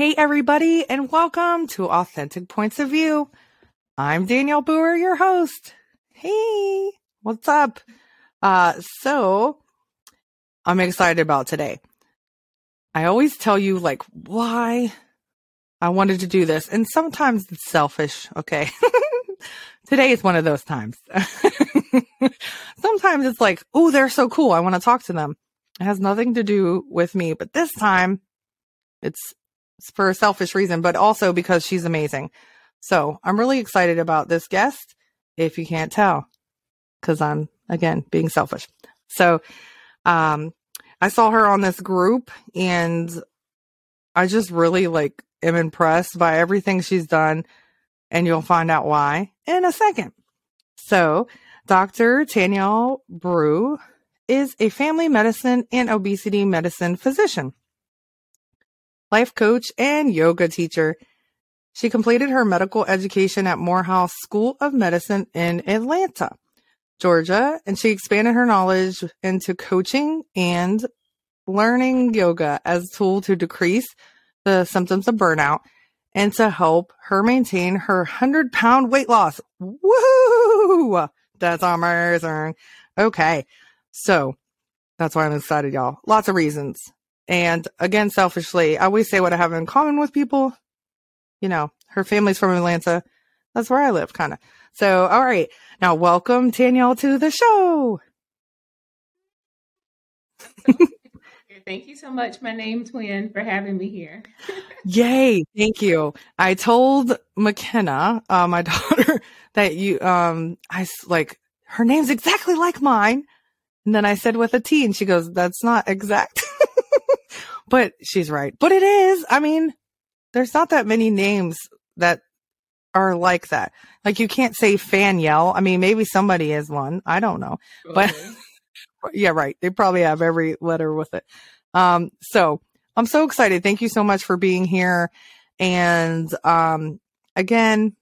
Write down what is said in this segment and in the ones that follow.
Hey, everybody, and welcome to Authentic Points of View. I'm Danielle Boer, your host. Hey, what's up? Uh, so I'm excited about today. I always tell you like why I wanted to do this, and sometimes it's selfish, okay? today is one of those times. sometimes it's like, oh, they're so cool. I want to talk to them. It has nothing to do with me, but this time it's it's for a selfish reason, but also because she's amazing. So I'm really excited about this guest, if you can't tell, because I'm again being selfish. So um I saw her on this group and I just really like am impressed by everything she's done, and you'll find out why in a second. So Dr. Tanielle Brew is a family medicine and obesity medicine physician life coach, and yoga teacher. She completed her medical education at Morehouse School of Medicine in Atlanta, Georgia, and she expanded her knowledge into coaching and learning yoga as a tool to decrease the symptoms of burnout and to help her maintain her 100 pound weight loss. Woo! That's amazing. Okay. So that's why I'm excited, y'all. Lots of reasons. And again, selfishly, I always say what I have in common with people. You know, her family's from Atlanta. That's where I live, kind of. So, all right. Now, welcome, Danielle, to the show. Thank you so much, my name twin, for having me here. Yay! Thank you. I told McKenna, uh, my daughter, that you, um, I like her name's exactly like mine, and then I said with a T, and she goes, "That's not exact." but she's right. But it is. I mean, there's not that many names that are like that. Like you can't say Faniel. I mean, maybe somebody is one. I don't know. But yeah, right. They probably have every letter with it. Um, so I'm so excited. Thank you so much for being here. And um, again,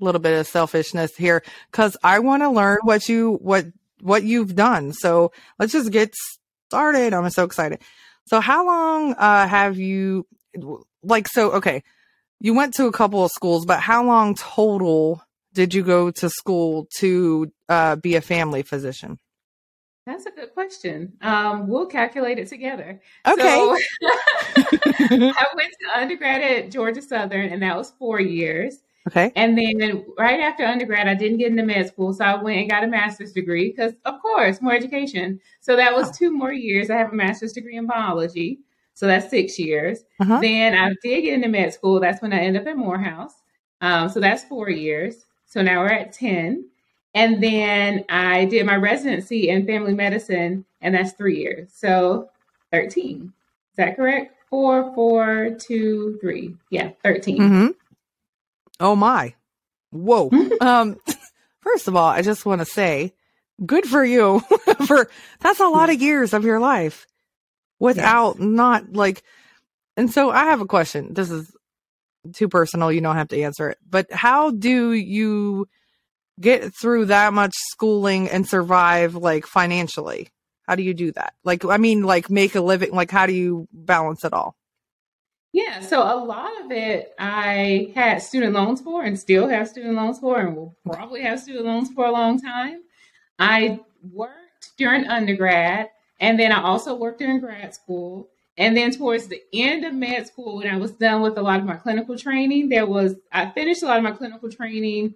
a little bit of selfishness here because I want to learn what you what what you've done. So let's just get started. I'm so excited. So how long uh, have you like so okay, you went to a couple of schools, but how long total did you go to school to uh, be a family physician? That's a good question. Um, we'll calculate it together. Okay. So, I went to undergrad at Georgia Southern, and that was four years. Okay. And then right after undergrad, I didn't get into med school. So I went and got a master's degree because, of course, more education. So that was two more years. I have a master's degree in biology. So that's six years. Uh-huh. Then I did get into med school. That's when I ended up at Morehouse. Um, so that's four years. So now we're at 10. And then I did my residency in family medicine, and that's three years. So 13. Is that correct? Four, four, two, three. Yeah, 13. Mm-hmm. Oh my. Whoa. um first of all, I just want to say good for you for that's a lot of years of your life without not like and so I have a question. This is too personal, you don't have to answer it. But how do you get through that much schooling and survive like financially? How do you do that? Like I mean like make a living like how do you balance it all? Yeah, so a lot of it I had student loans for and still have student loans for and will probably have student loans for a long time. I worked during undergrad and then I also worked during grad school. And then towards the end of med school, when I was done with a lot of my clinical training, there was, I finished a lot of my clinical training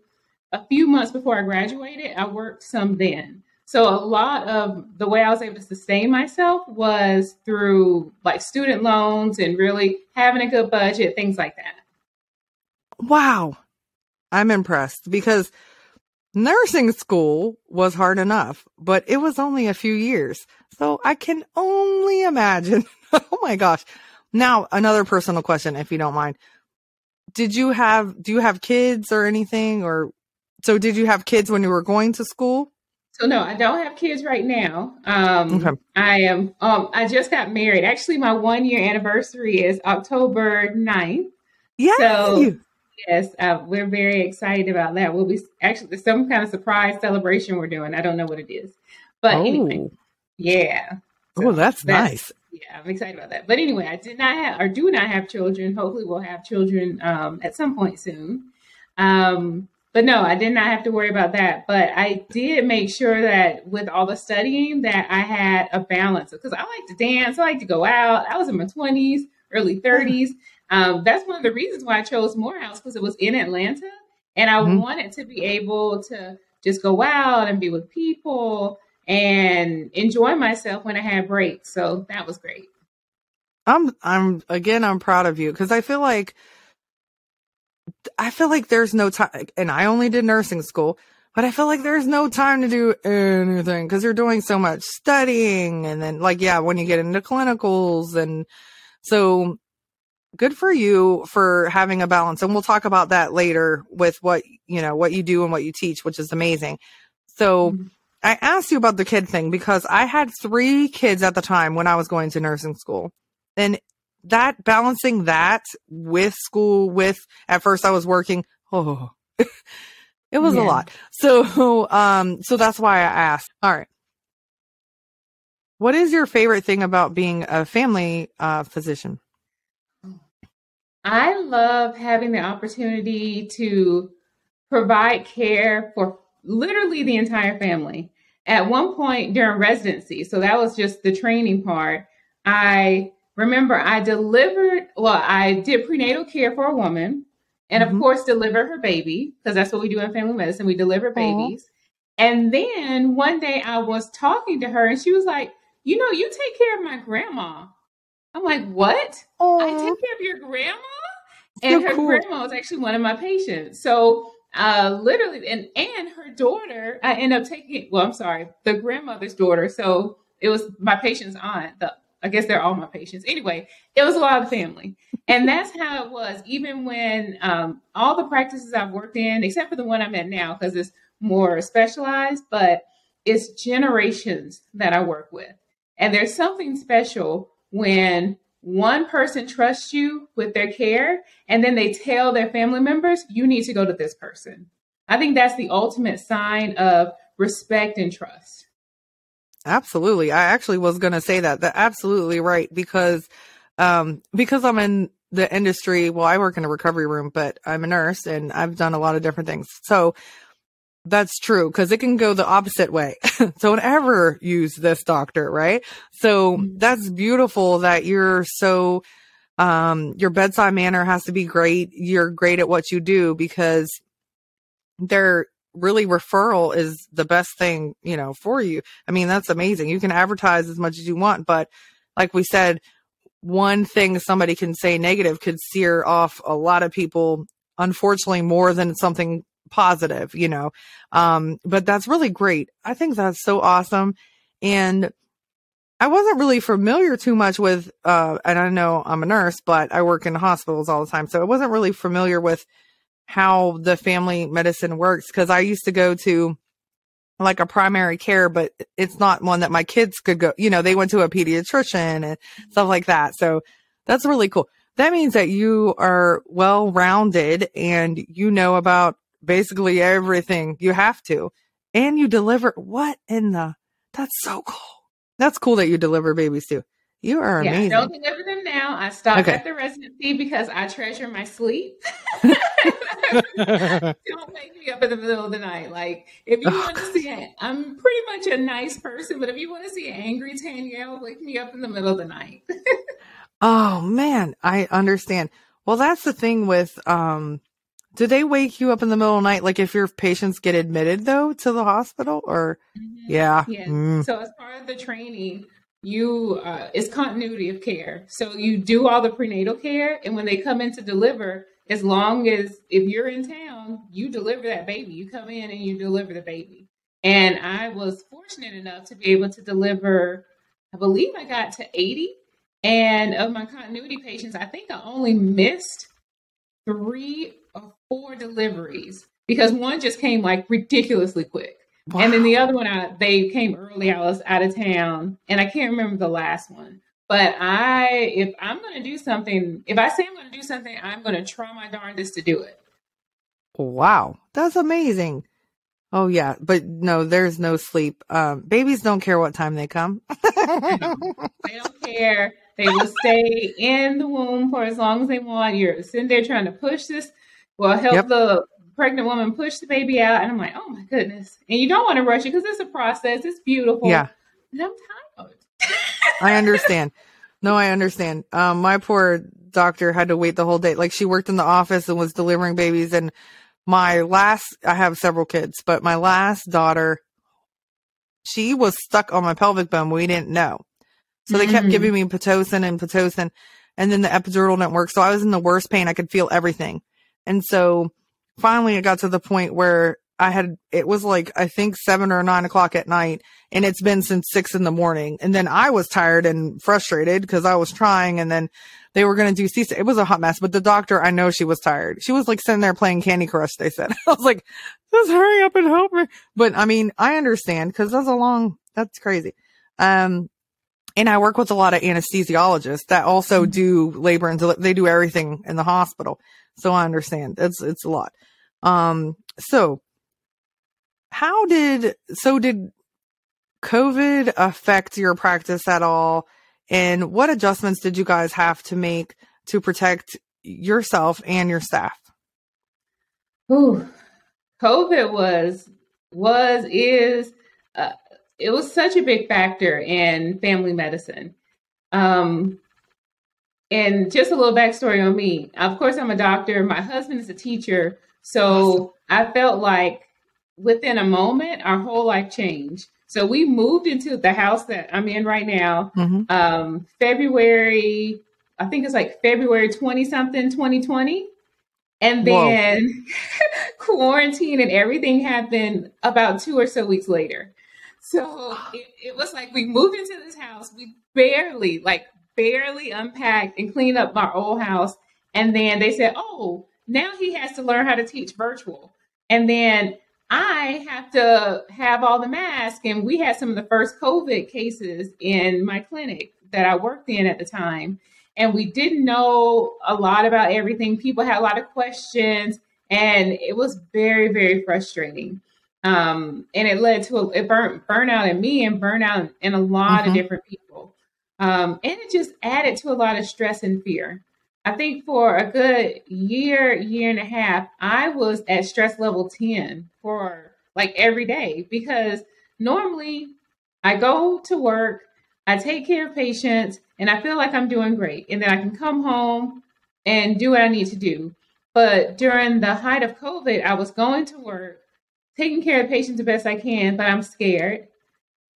a few months before I graduated. I worked some then. So a lot of the way I was able to sustain myself was through like student loans and really having a good budget, things like that. Wow. I'm impressed because nursing school was hard enough, but it was only a few years. So I can only imagine. oh my gosh. Now, another personal question, if you don't mind. Did you have, do you have kids or anything? Or so did you have kids when you were going to school? So no, I don't have kids right now. Um, Okay. I am. Um, I just got married. Actually, my one year anniversary is October 9th. Yay! So- Yes, uh, we're very excited about that. We'll be actually some kind of surprise celebration we're doing. I don't know what it is, but anyway, oh, yeah. oh, So that's nice. Yeah, I'm excited about that. But anyway, I did not have or do not have children. Hopefully, we'll have children um, at some point soon. Um, but no, I did not have to worry about that. But I did make sure that with all the studying that I had a balance because I like to dance, I like to go out. I was in my 20s, early 30s. Um, that's one of the reasons why I chose Morehouse because it was in Atlanta, and I Mhm. wanted to be able to just go out and be with people and enjoy myself when I had breaks. So that was great. I'm, I'm, again, I'm proud of you because I feel like, I feel like there's no time, and I only did nursing school, but I feel like there's no time to do anything because you're doing so much studying. And then, like, yeah, when you get into clinicals, and so good for you for having a balance. And we'll talk about that later with what, you know, what you do and what you teach, which is amazing. So, Mhm. I asked you about the kid thing because I had three kids at the time when I was going to nursing school. And that balancing that with school, with at first I was working, oh, it was a lot. So, um, so that's why I asked. All right. What is your favorite thing about being a family uh, physician? I love having the opportunity to provide care for literally the entire family. At one point during residency, so that was just the training part, I remember I delivered, well, I did prenatal care for a woman and, of course, delivered her baby because that's what we do in family medicine. We deliver Aw. babies. And then one day I was talking to her and she was like, You know, you take care of my grandma. I'm like, What? I take care of your grandma? And So her cool. grandma was actually one of my patients. So uh literally and and her daughter, I end up taking well, I'm sorry, the grandmother's daughter. So it was my patient's aunt. The I guess they're all my patients. Anyway, it was a lot of family. And that's how it was, even when um, all the practices I've worked in, except for the one I'm at now, because it's more specialized, but it's generations that I work with. And there's something special when one person trusts you with their care and then they tell their family members, you need to go to this person. I think that's the ultimate sign of respect and trust. Absolutely. I actually was going to say that. That absolutely right because um because I'm in the industry, well I work in a recovery room, but I'm a nurse and I've done a lot of different things. So that's true because it can go the opposite way. Don't ever use this doctor, right? So Mhm. that's beautiful that you're so Um, your bedside manner has to be great. You're great at what you do because they're really referral is the best thing, you know, for you. I mean, that's amazing. You can advertise as much as you want, but like we said, one thing somebody can say negative could sear off a lot of people, unfortunately, more than something positive, you know. Um, but that's really great. I think that's so awesome. And I wasn't really familiar too much with, uh, and I know I'm a nurse, but I work in hospitals all the time. So I wasn't really familiar with how the family medicine works because I used to go to like a primary care, but it's not one that my kids could go, you know, they went to a pediatrician and stuff like that. So that's really cool. That means that you are well rounded and you know about basically everything you have to and you deliver what in the, that's so cool. That's cool that you deliver babies too. You are yeah, amazing. I don't deliver them now. I stopped okay. at the residency because I treasure my sleep. don't wake me up in the middle of the night. Like, if you want to see it, I'm pretty much a nice person, but if you want to see an angry Tanielle, wake me up in the middle of the night. oh man, I understand. Well, that's the thing with um do they wake you up in the middle of the night like if your patients get admitted though to the hospital or mm-hmm. yeah. Yeah. Mm. So as part of the training, you uh, it's continuity of care. So you do all the prenatal care, and when they come in to deliver, as long as if you're in town, you deliver that baby. You come in and you deliver the baby. And I was fortunate enough to be able to deliver. I believe I got to 80, and of my continuity patients, I think I only missed three or four deliveries because one just came like ridiculously quick. Wow. And then the other one, I, they came early. I was out of town, and I can't remember the last one. But I, if I'm going to do something, if I say I'm going to do something, I'm going to try my darndest to do it. Wow, that's amazing. Oh yeah, but no, there's no sleep. Um, babies don't care what time they come. they don't care. They will stay in the womb for as long as they want. You're sitting there trying to push this. Well, help yep. the pregnant woman push the baby out, and I'm like, oh my goodness. And you don't want to rush it because it's a process. It's beautiful. Yeah. And I'm tired. I understand. No, I understand. Um, my poor doctor had to wait the whole day. Like she worked in the office and was delivering babies. And my last, I have several kids, but my last daughter, she was stuck on my pelvic bone. We didn't know. So they kept giving me Pitocin and Pitocin and then the epidural didn't work. So I was in the worst pain. I could feel everything. And so finally it got to the point where I had, it was like, I think seven or nine o'clock at night and it's been since six in the morning. And then I was tired and frustrated because I was trying and then they were going to do C. It was a hot mess, but the doctor, I know she was tired. She was like sitting there playing Candy Crush. They said, I was like, just hurry up and help me. But I mean, I understand because that's a long, that's crazy. Um, and I work with a lot of anesthesiologists that also mm-hmm. do labor and deli- they do everything in the hospital. So I understand. It's, it's a lot. Um, so how did, so did COVID affect your practice at all? And what adjustments did you guys have to make to protect yourself and your staff? Ooh, COVID was, was, is, uh, it was such a big factor in family medicine. Um, and just a little backstory on me. Of course, I'm a doctor. My husband is a teacher. So I felt like within a moment, our whole life changed. So we moved into the house that I'm in right now. Mm-hmm. Um, February, I think it's like February 20 something, 2020. And then quarantine and everything happened about two or so weeks later. So it, it was like we moved into this house. We barely, like, barely unpacked and cleaned up our old house. And then they said, oh, now he has to learn how to teach virtual. And then I have to have all the masks. And we had some of the first COVID cases in my clinic that I worked in at the time. And we didn't know a lot about everything. People had a lot of questions, and it was very, very frustrating. Um, and it led to a it burn, burnout in me and burnout in a lot mm-hmm. of different people. Um, and it just added to a lot of stress and fear. I think for a good year, year and a half, I was at stress level 10 for like every day because normally I go to work, I take care of patients and I feel like I'm doing great. And then I can come home and do what I need to do. But during the height of COVID, I was going to work, taking care of patients the best I can, but I'm scared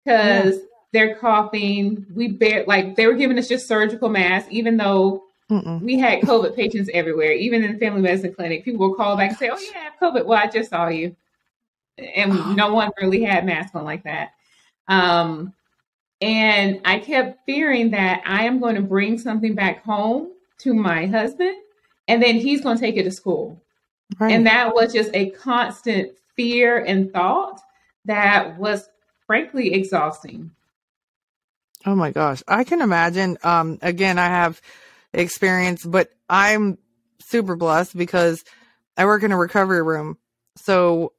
because yeah. they're coughing. We bear like they were giving us just surgical masks, even though Mm-mm. we had COVID patients everywhere. Even in the family medicine clinic, people will call back and say, "Oh, yeah, COVID." Well, I just saw you, and no one really had masks on like that. Um, and I kept fearing that I am going to bring something back home to my husband, and then he's going to take it to school. Right. And that was just a constant fear and thought that was frankly exhausting. Oh my gosh. I can imagine. Um, again, I have experience, but I'm super blessed because I work in a recovery room. So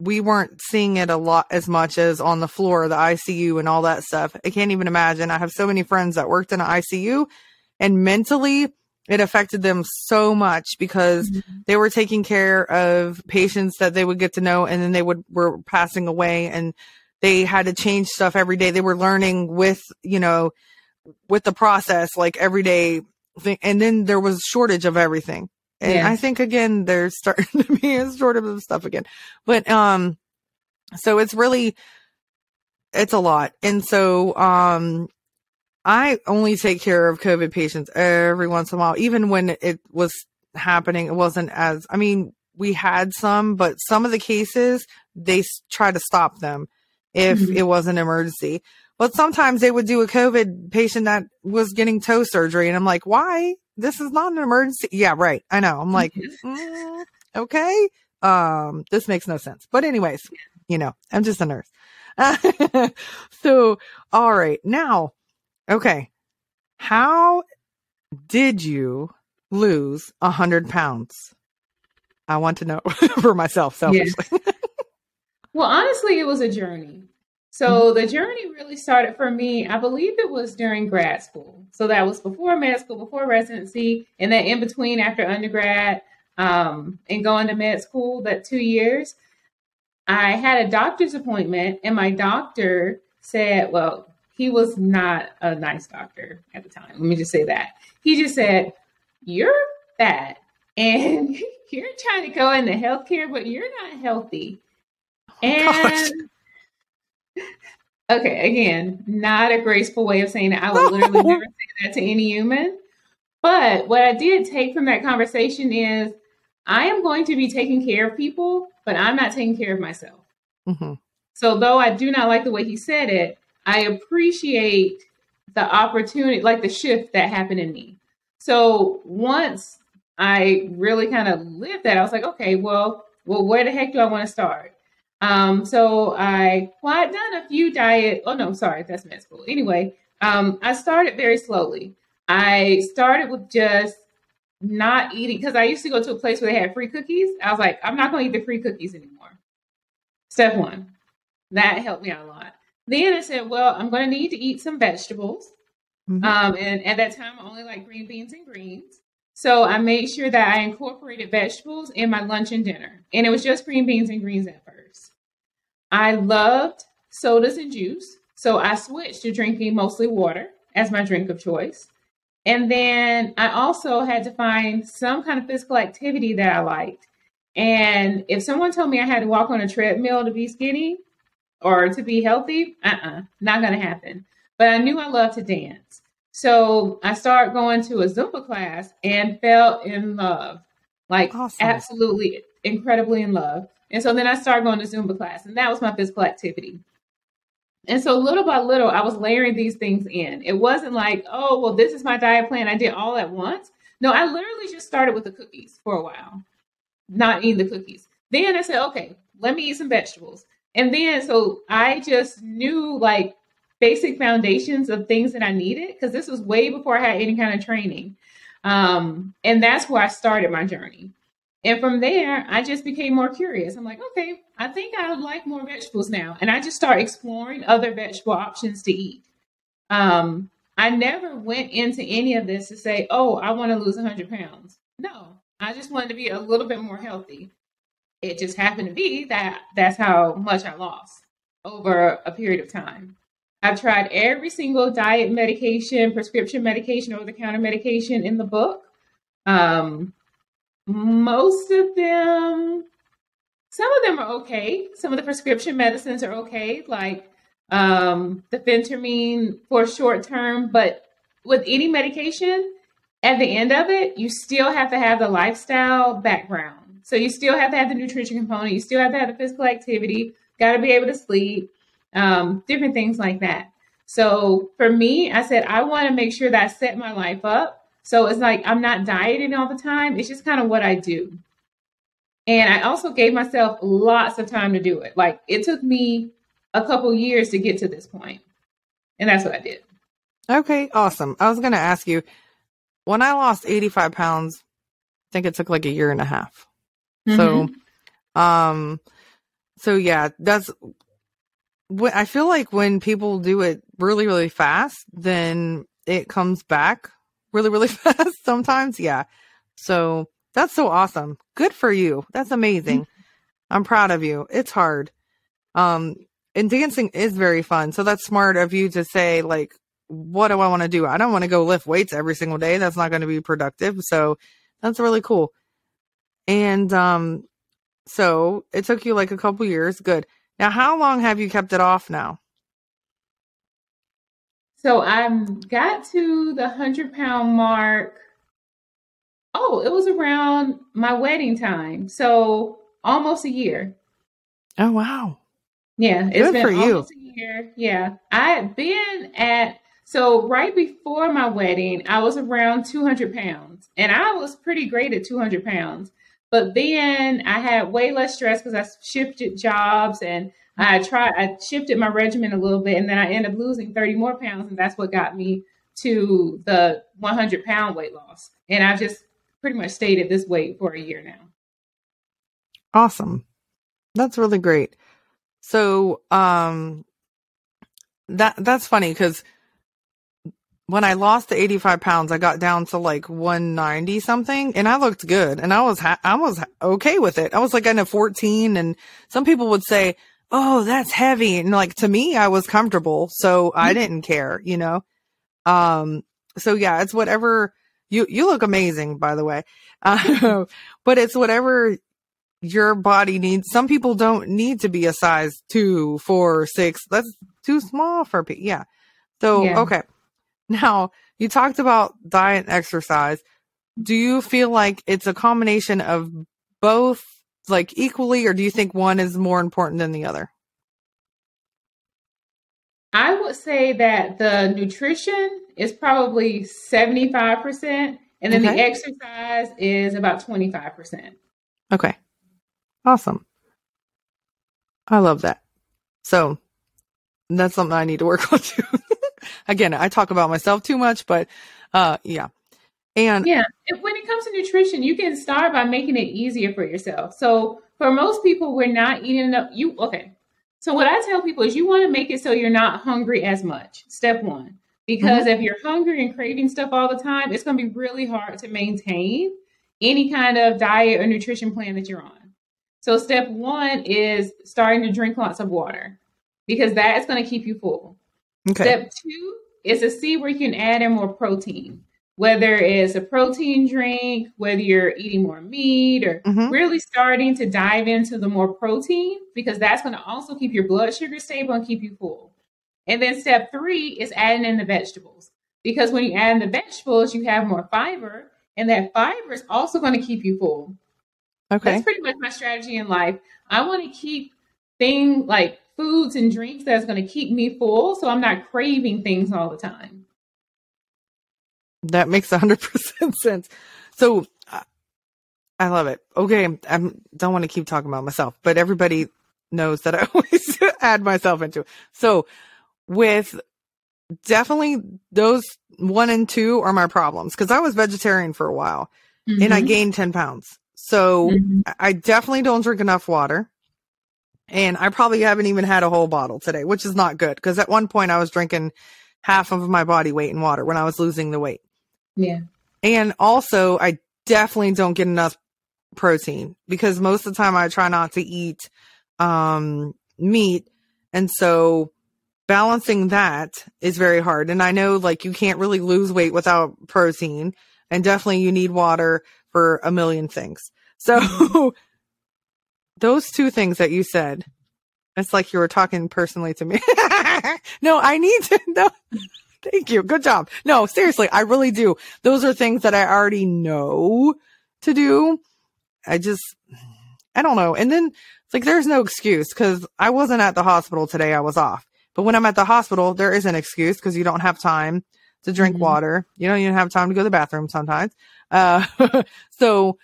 we weren't seeing it a lot as much as on the floor, the ICU and all that stuff. I can't even imagine. I have so many friends that worked in an ICU and mentally it affected them so much because mm-hmm. they were taking care of patients that they would get to know and then they would were passing away and they had to change stuff every day. They were learning with, you know, with the process like every day thing. And then there was shortage of everything. And yeah. I think again, there's starting to be a shortage of stuff again. But, um, so it's really, it's a lot. And so, um, I only take care of COVID patients every once in a while, even when it was happening. It wasn't as, I mean, we had some, but some of the cases, they try to stop them if mm-hmm. it was an emergency. But sometimes they would do a COVID patient that was getting toe surgery. And I'm like, why? This is not an emergency. Yeah, right. I know. I'm like, mm, okay. Um, this makes no sense. But anyways, you know, I'm just a nurse. so, all right. Now, okay. How did you lose a hundred pounds? I want to know for myself selfishly. Yeah. well, honestly, it was a journey. So the journey really started for me, I believe it was during grad school. So that was before med school, before residency, and then in between after undergrad um, and going to med school, that two years, I had a doctor's appointment, and my doctor said, well, he was not a nice doctor at the time. Let me just say that. He just said, You're fat and you're trying to go into healthcare, but you're not healthy. Oh, and Okay, again, not a graceful way of saying it. I would literally never say that to any human. But what I did take from that conversation is I am going to be taking care of people, but I'm not taking care of myself. Mm-hmm. So, though I do not like the way he said it, I appreciate the opportunity, like the shift that happened in me. So, once I really kind of lived that, I was like, okay, well, well, where the heck do I want to start? Um, so I, well, done a few diet. Oh no, sorry, that's med school. Anyway, um, I started very slowly. I started with just not eating because I used to go to a place where they had free cookies. I was like, I'm not going to eat the free cookies anymore. Step one, that helped me out a lot. Then I said, well, I'm going to need to eat some vegetables. Mm-hmm. Um, and at that time, I only like green beans and greens. So I made sure that I incorporated vegetables in my lunch and dinner. And it was just green beans and greens at first. I loved sodas and juice. So I switched to drinking mostly water as my drink of choice. And then I also had to find some kind of physical activity that I liked. And if someone told me I had to walk on a treadmill to be skinny or to be healthy, uh uh-uh, uh not going to happen. But I knew I loved to dance. So I started going to a Zumba class and fell in love, like awesome. absolutely incredibly in love. And so then I started going to Zumba class, and that was my physical activity. And so little by little, I was layering these things in. It wasn't like, oh, well, this is my diet plan. I did all at once. No, I literally just started with the cookies for a while, not eating the cookies. Then I said, okay, let me eat some vegetables. And then so I just knew like basic foundations of things that I needed because this was way before I had any kind of training. Um, and that's where I started my journey. And from there, I just became more curious. I'm like, okay, I think I like more vegetables now. And I just start exploring other vegetable options to eat. Um, I never went into any of this to say, oh, I want to lose 100 pounds. No, I just wanted to be a little bit more healthy. It just happened to be that that's how much I lost over a period of time. I've tried every single diet medication, prescription medication, over the counter medication in the book. Um, most of them, some of them are okay. Some of the prescription medicines are okay, like um, the phentermine for short term. But with any medication, at the end of it, you still have to have the lifestyle background. So you still have to have the nutrition component. You still have to have the physical activity. Got to be able to sleep. Um, different things like that. So for me, I said I want to make sure that I set my life up. So it's like I'm not dieting all the time. It's just kind of what I do. And I also gave myself lots of time to do it. Like it took me a couple years to get to this point. And that's what I did. Okay, awesome. I was going to ask you when I lost 85 pounds, I think it took like a year and a half. Mm-hmm. So, um, so yeah, that's what I feel like when people do it really, really fast, then it comes back really, really fast sometimes. Yeah. So that's so awesome. Good for you. That's amazing. I'm proud of you. It's hard. Um, and dancing is very fun. So that's smart of you to say, like, what do I want to do? I don't want to go lift weights every single day. That's not going to be productive. So that's really cool. And um so it took you like a couple years. Good. Now how long have you kept it off now? So I got to the 100 pound mark. Oh, it was around my wedding time. So almost a year. Oh wow. Yeah, it's Good been almost you. a year. Yeah. I had been at so right before my wedding, I was around 200 pounds, and I was pretty great at 200 pounds. But then I had way less stress because I shifted jobs and I tried, I shifted my regimen a little bit, and then I ended up losing 30 more pounds, and that's what got me to the 100 pound weight loss. And I've just pretty much stayed at this weight for a year now. Awesome. That's really great. So, um, that that's funny because when I lost the 85 pounds, I got down to like 190 something and I looked good and I was, ha- I was okay with it. I was like a 14 and some people would say, Oh, that's heavy. And like to me, I was comfortable. So I mm-hmm. didn't care, you know? Um, so yeah, it's whatever you, you look amazing, by the way. Uh, but it's whatever your body needs. Some people don't need to be a size two, four, six. That's too small for people. Yeah. So, yeah. okay. Now, you talked about diet and exercise. Do you feel like it's a combination of both, like equally, or do you think one is more important than the other? I would say that the nutrition is probably 75%, and then okay. the exercise is about 25%. Okay. Awesome. I love that. So that's something I need to work on too. Again, I talk about myself too much, but uh, yeah. And yeah, when it comes to nutrition, you can start by making it easier for yourself. So for most people, we're not eating enough. You okay? So what I tell people is you want to make it so you're not hungry as much. Step one, because mm-hmm. if you're hungry and craving stuff all the time, it's going to be really hard to maintain any kind of diet or nutrition plan that you're on. So step one is starting to drink lots of water because that is going to keep you full. Okay. Step two is to see where you can add in more protein, whether it's a protein drink, whether you're eating more meat, or mm-hmm. really starting to dive into the more protein because that's going to also keep your blood sugar stable and keep you full. And then step three is adding in the vegetables because when you add in the vegetables, you have more fiber, and that fiber is also going to keep you full. Okay. That's pretty much my strategy in life. I want to keep things like foods and drinks that's going to keep me full so I'm not craving things all the time. That makes 100% sense. So I love it. Okay, I don't want to keep talking about myself, but everybody knows that I always add myself into it. So with definitely those one and two are my problems because I was vegetarian for a while mm-hmm. and I mm-hmm. gained 10 pounds. So mm-hmm. I definitely don't drink enough water. And I probably haven't even had a whole bottle today, which is not good because at one point I was drinking half of my body weight in water when I was losing the weight. Yeah. And also, I definitely don't get enough protein because most of the time I try not to eat um, meat. And so balancing that is very hard. And I know like you can't really lose weight without protein and definitely you need water for a million things. So those two things that you said, it's like you were talking personally to me. no, I need to know. Thank you. Good job. No, seriously, I really do. Those are things that I already know to do. I just, I don't know. And then it's like, there's no excuse because I wasn't at the hospital today. I was off. But when I'm at the hospital, there is an excuse because you don't have time to drink mm-hmm. water. You don't even have time to go to the bathroom sometimes. Uh, so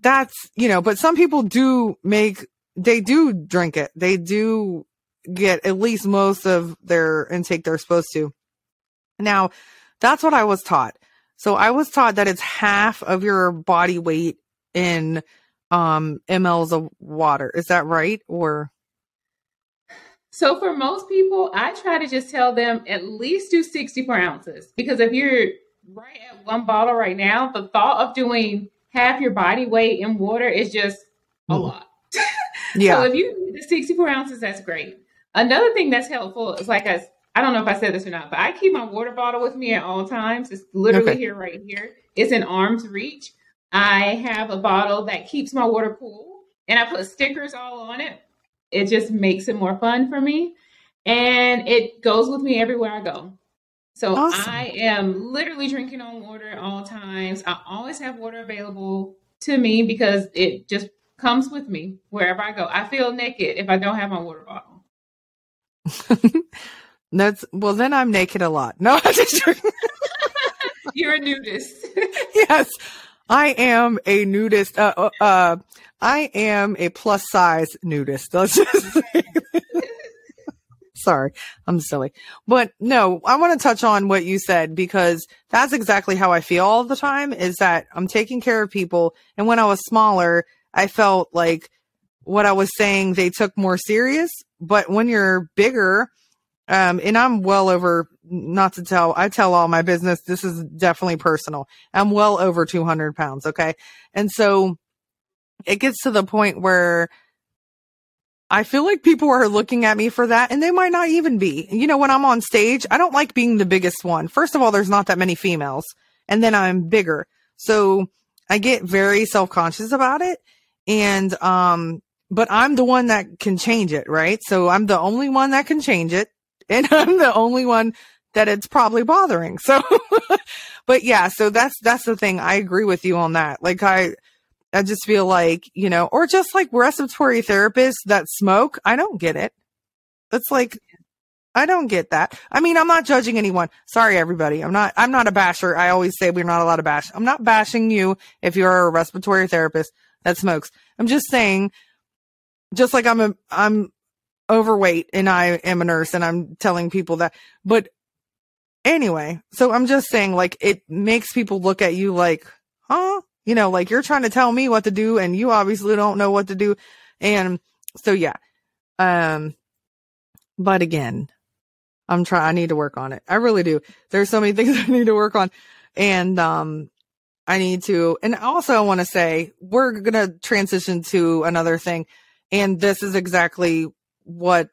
that's, you know, but some people do make, they do drink it. They do get at least most of their intake they're supposed to. Now, that's what I was taught. So I was taught that it's half of your body weight in um mLs of water. Is that right? Or so for most people, I try to just tell them at least do 64 ounces because if you're right at one bottle right now, the thought of doing half your body weight in water is just a lot. yeah. so if you do 64 ounces, that's great. Another thing that's helpful is like I, I don't know if I said this or not, but I keep my water bottle with me at all times. It's literally okay. here, right here. It's in arm's reach. I have a bottle that keeps my water cool, and I put stickers all on it. It just makes it more fun for me, and it goes with me everywhere I go. So awesome. I am literally drinking on water at all times. I always have water available to me because it just comes with me wherever I go. I feel naked if I don't have my water bottle. That's well, then I'm naked a lot. No, I'm just You're a nudist. yes, I am a nudist. Uh, uh, uh, I am a plus size nudist. Let's just Sorry, I'm silly. But no, I want to touch on what you said because that's exactly how I feel all the time is that I'm taking care of people. And when I was smaller, I felt like what I was saying they took more serious. But when you're bigger, um, and I'm well over, not to tell, I tell all my business. This is definitely personal. I'm well over 200 pounds. Okay. And so it gets to the point where I feel like people are looking at me for that and they might not even be. You know, when I'm on stage, I don't like being the biggest one. First of all, there's not that many females and then I'm bigger. So I get very self conscious about it. And, um, but I'm the one that can change it, right? So I'm the only one that can change it and I'm the only one that it's probably bothering. So, but yeah, so that's, that's the thing. I agree with you on that. Like I, I just feel like, you know, or just like respiratory therapists that smoke. I don't get it. It's like, I don't get that. I mean, I'm not judging anyone. Sorry, everybody. I'm not, I'm not a basher. I always say we're not allowed to bash. I'm not bashing you if you're a respiratory therapist that smokes. I'm just saying, just like I'm a, I'm overweight and I am a nurse and I'm telling people that. But anyway, so I'm just saying like it makes people look at you like, huh? You know, like you're trying to tell me what to do and you obviously don't know what to do. And so yeah. Um but again, I'm trying I need to work on it. I really do. There's so many things I need to work on. And um I need to and also I want to say we're going to transition to another thing and this is exactly what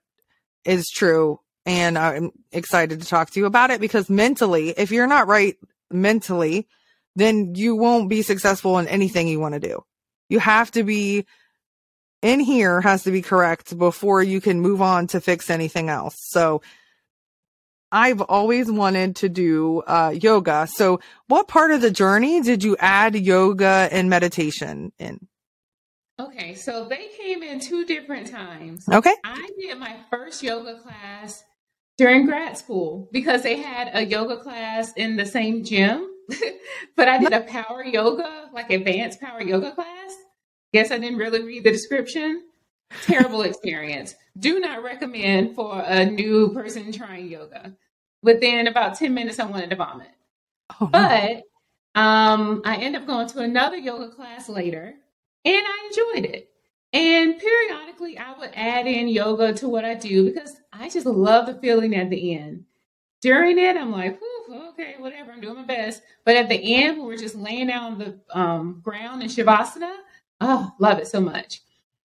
is true. And I'm excited to talk to you about it because mentally, if you're not right mentally, then you won't be successful in anything you want to do. You have to be in here has to be correct before you can move on to fix anything else. So I've always wanted to do uh, yoga. So what part of the journey did you add yoga and meditation in? Okay, so they came in two different times. Okay. I did my first yoga class during grad school because they had a yoga class in the same gym. but I did a power yoga, like advanced power yoga class. Guess I didn't really read the description. Terrible experience. Do not recommend for a new person trying yoga. Within about 10 minutes, I wanted to vomit. Oh, but um, I end up going to another yoga class later and I enjoyed it. And periodically, I would add in yoga to what I do because I just love the feeling at the end. During it, I'm like, okay, whatever, I'm doing my best. But at the end, we're just laying down on the um, ground in Shavasana, oh, love it so much.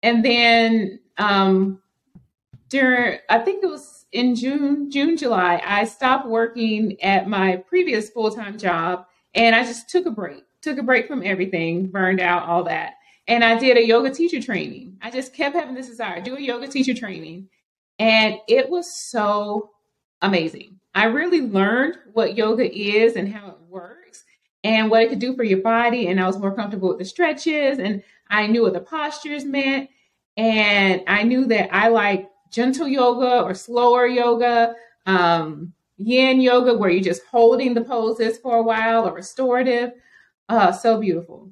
And then um, during, I think it was in June, June, July, I stopped working at my previous full time job and I just took a break, took a break from everything, burned out, all that. And I did a yoga teacher training. I just kept having this desire, do a yoga teacher training. And it was so amazing. I really learned what yoga is and how it works and what it could do for your body. And I was more comfortable with the stretches and I knew what the postures meant. And I knew that I like gentle yoga or slower yoga, um, yin yoga, where you're just holding the poses for a while, or restorative. Uh, so beautiful.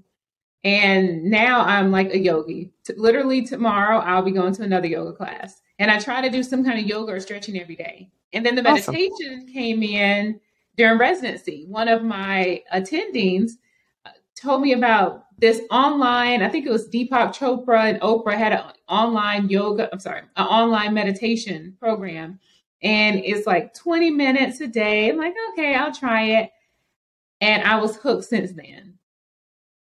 And now I'm like a yogi. T- literally tomorrow, I'll be going to another yoga class. And I try to do some kind of yoga or stretching every day. And then the meditation awesome. came in during residency. One of my attendings uh, told me about this online, I think it was Deepak Chopra and Oprah had an online yoga, I'm sorry, an online meditation program. And it's like 20 minutes a day. I'm like, okay, I'll try it. And I was hooked since then.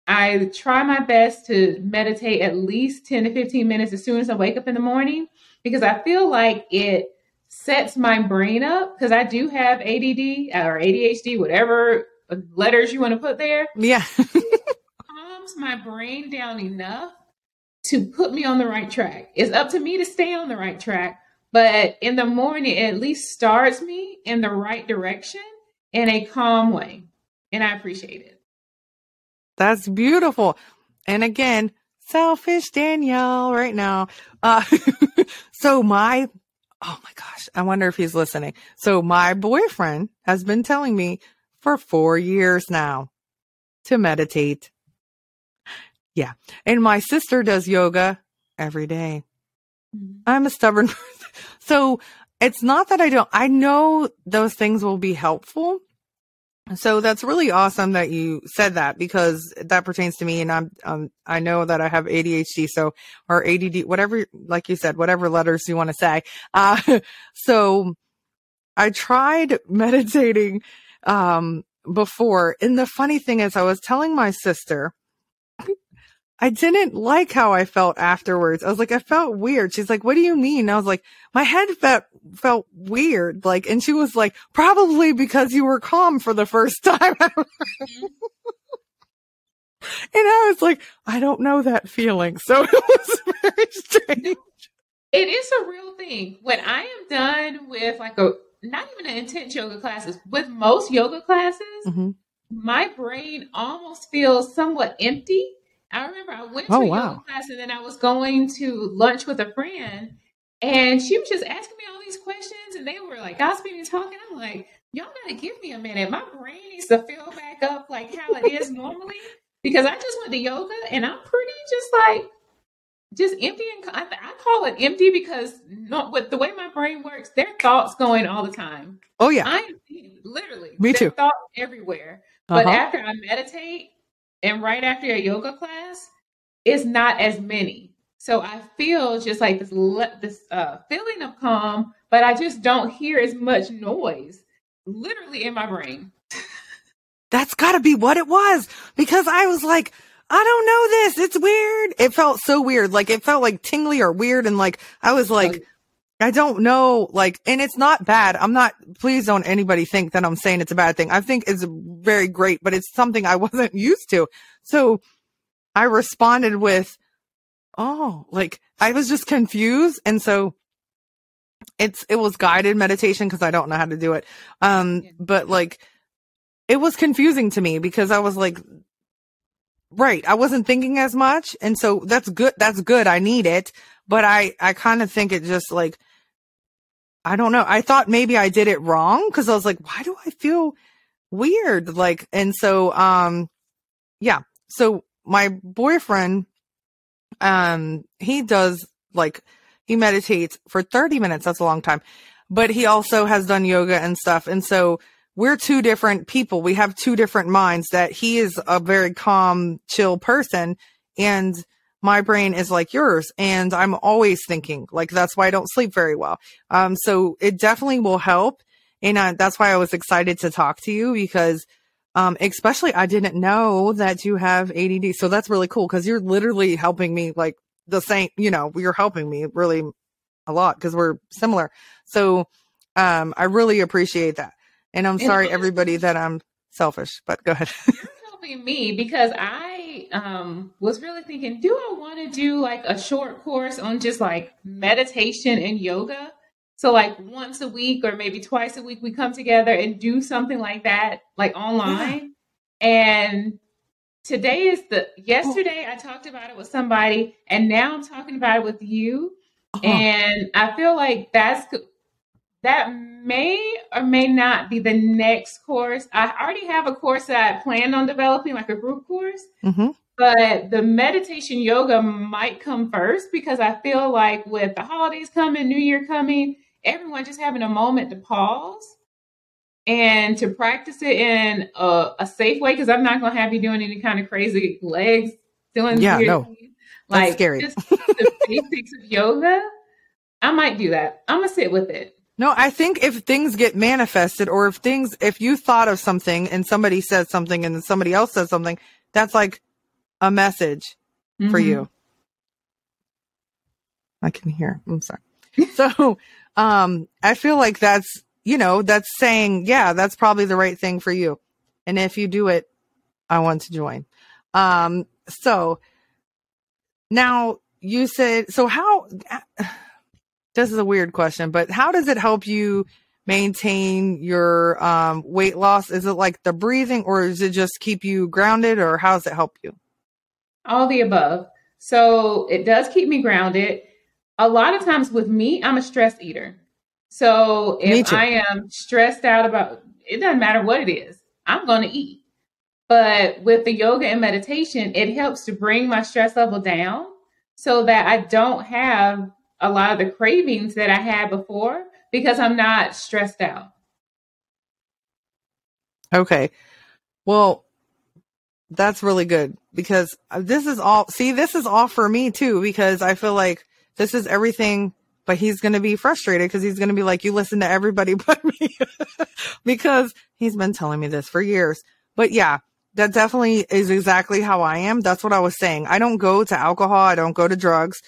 I try my best to meditate at least 10 to 15 minutes as soon as I wake up in the morning because I feel like it sets my brain up because I do have ADD or ADHD, whatever letters you want to put there. Yeah. calms my brain down enough to put me on the right track. It's up to me to stay on the right track, but in the morning, it at least starts me in the right direction in a calm way. And I appreciate it. That's beautiful. And again, selfish Danielle right now. Uh, so my, oh my gosh, I wonder if he's listening. So my boyfriend has been telling me for four years now to meditate. Yeah. And my sister does yoga every day. Mm-hmm. I'm a stubborn person. So it's not that I don't, I know those things will be helpful. So that's really awesome that you said that because that pertains to me and I'm, um, I know that I have ADHD. So, or ADD, whatever, like you said, whatever letters you want to say. Uh, so I tried meditating, um, before. And the funny thing is I was telling my sister, I didn't like how I felt afterwards. I was like, I felt weird. She's like, what do you mean? I was like, my head felt, felt weird. Like, and she was like, probably because you were calm for the first time. and I was like, I don't know that feeling. So it was very strange. It is a real thing. When I am done with like a, not even an intense yoga classes, with most yoga classes, mm-hmm. my brain almost feels somewhat empty I remember I went to oh, a wow. yoga class and then I was going to lunch with a friend and she was just asking me all these questions and they were like gossiping and talking. I'm like, y'all gotta give me a minute. My brain needs to fill back up like how it is normally because I just went to yoga and I'm pretty just like just empty and I, I call it empty because not with the way my brain works, there are thoughts going all the time. Oh yeah, I'm literally me too. Thoughts everywhere, uh-huh. but after I meditate and right after a yoga class, it's not as many. So I feel just like this this uh, feeling of calm, but I just don't hear as much noise, literally in my brain. That's got to be what it was because I was like, I don't know this. It's weird. It felt so weird. Like it felt like tingly or weird. And like, I was like, I don't know. Like, and it's not bad. I'm not, please don't anybody think that I'm saying it's a bad thing. I think it's very great, but it's something I wasn't used to. So I responded with, Oh, like I was just confused. And so it's, it was guided meditation because I don't know how to do it. Um, but like it was confusing to me because I was like, right. I wasn't thinking as much. And so that's good. That's good. I need it. But I, I kind of think it just like, I don't know. I thought maybe I did it wrong because I was like, why do I feel weird? Like, and so, um, yeah. So my boyfriend, um, he does like, he meditates for 30 minutes. That's a long time, but he also has done yoga and stuff. And so we're two different people. We have two different minds that he is a very calm, chill person. And my brain is like yours and I'm always thinking like that's why I don't sleep very well. Um, so it definitely will help. And uh, that's why I was excited to talk to you because, um, especially I didn't know that you have ADD. So that's really cool because you're literally helping me like the same, you know, you're helping me really a lot because we're similar. So um, I really appreciate that. And I'm sorry, everybody, that I'm selfish, but go ahead. You're helping me because I um, was really thinking, do I want to do like a short course on just like meditation and yoga? So like once a week or maybe twice a week, we come together and do something like that, like online. Yeah. And today is the yesterday I talked about it with somebody, and now I'm talking about it with you. Uh-huh. And I feel like that's that may or may not be the next course. I already have a course that I planned on developing, like a group course. Mm-hmm. But the meditation yoga might come first because I feel like with the holidays coming, New Year coming, everyone just having a moment to pause and to practice it in a, a safe way because I'm not going to have you doing any kind of crazy legs doing yeah no like scary just the basics of yoga. I might do that. I'm gonna sit with it. No, I think if things get manifested or if things, if you thought of something and somebody says something and then somebody else says something, that's like a message mm-hmm. for you. I can hear. I'm sorry. so, um, I feel like that's, you know, that's saying, yeah, that's probably the right thing for you. And if you do it, I want to join. Um, so now you said, so how, this is a weird question, but how does it help you maintain your um, weight loss? Is it like the breathing, or is it just keep you grounded, or how does it help you? All the above. So it does keep me grounded. A lot of times with me, I'm a stress eater. So if I am stressed out about it doesn't matter what it is, I'm going to eat. But with the yoga and meditation, it helps to bring my stress level down so that I don't have a lot of the cravings that I had before because I'm not stressed out. Okay. Well, that's really good because this is all, see, this is all for me too, because I feel like this is everything, but he's going to be frustrated because he's going to be like, you listen to everybody but me because he's been telling me this for years. But yeah, that definitely is exactly how I am. That's what I was saying. I don't go to alcohol. I don't go to drugs.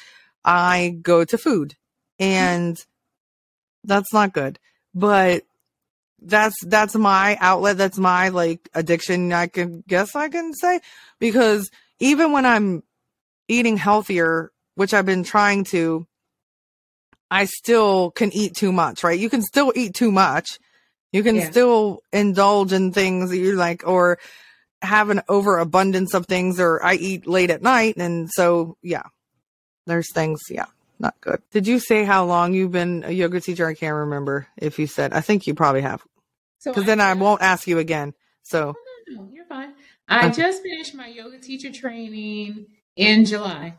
I go to food hmm. and that's not good. But that's that's my outlet. That's my like addiction. I can guess I can say because even when I'm eating healthier, which I've been trying to, I still can eat too much. Right? You can still eat too much. You can yeah. still indulge in things that you like, or have an overabundance of things, or I eat late at night, and so yeah, there's things, yeah, not good. Did you say how long you've been a yoga teacher? I can't remember if you said. I think you probably have. Because so then I won't ask you again. So oh, no, no, you're fine. I okay. just finished my yoga teacher training in July.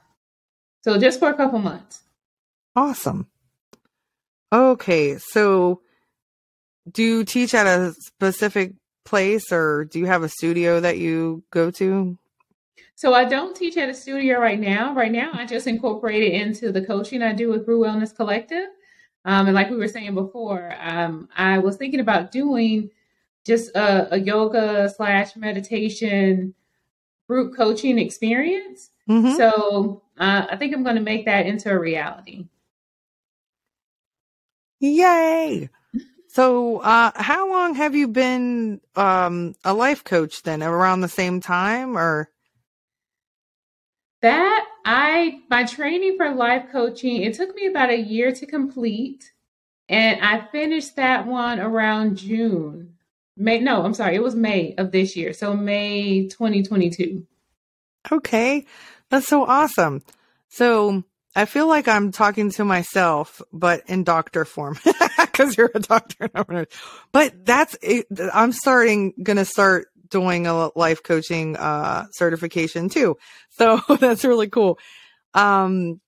So just for a couple months. Awesome. Okay, so do you teach at a specific place or do you have a studio that you go to? So I don't teach at a studio right now. Right now, I just incorporate it into the coaching I do with Brew Wellness Collective. Um, and like we were saying before, um, I was thinking about doing just a, a yoga slash meditation group coaching experience. Mm-hmm. So uh, I think I'm going to make that into a reality. Yay! So, uh, how long have you been um, a life coach then? Around the same time, or? That I my training for life coaching, it took me about a year to complete. And I finished that one around June. May no, I'm sorry, it was May of this year. So May 2022. Okay. That's so awesome. So I feel like I'm talking to myself, but in doctor form because you're a doctor. But that's, I'm starting, gonna start doing a life coaching uh, certification too. So that's really cool. Um,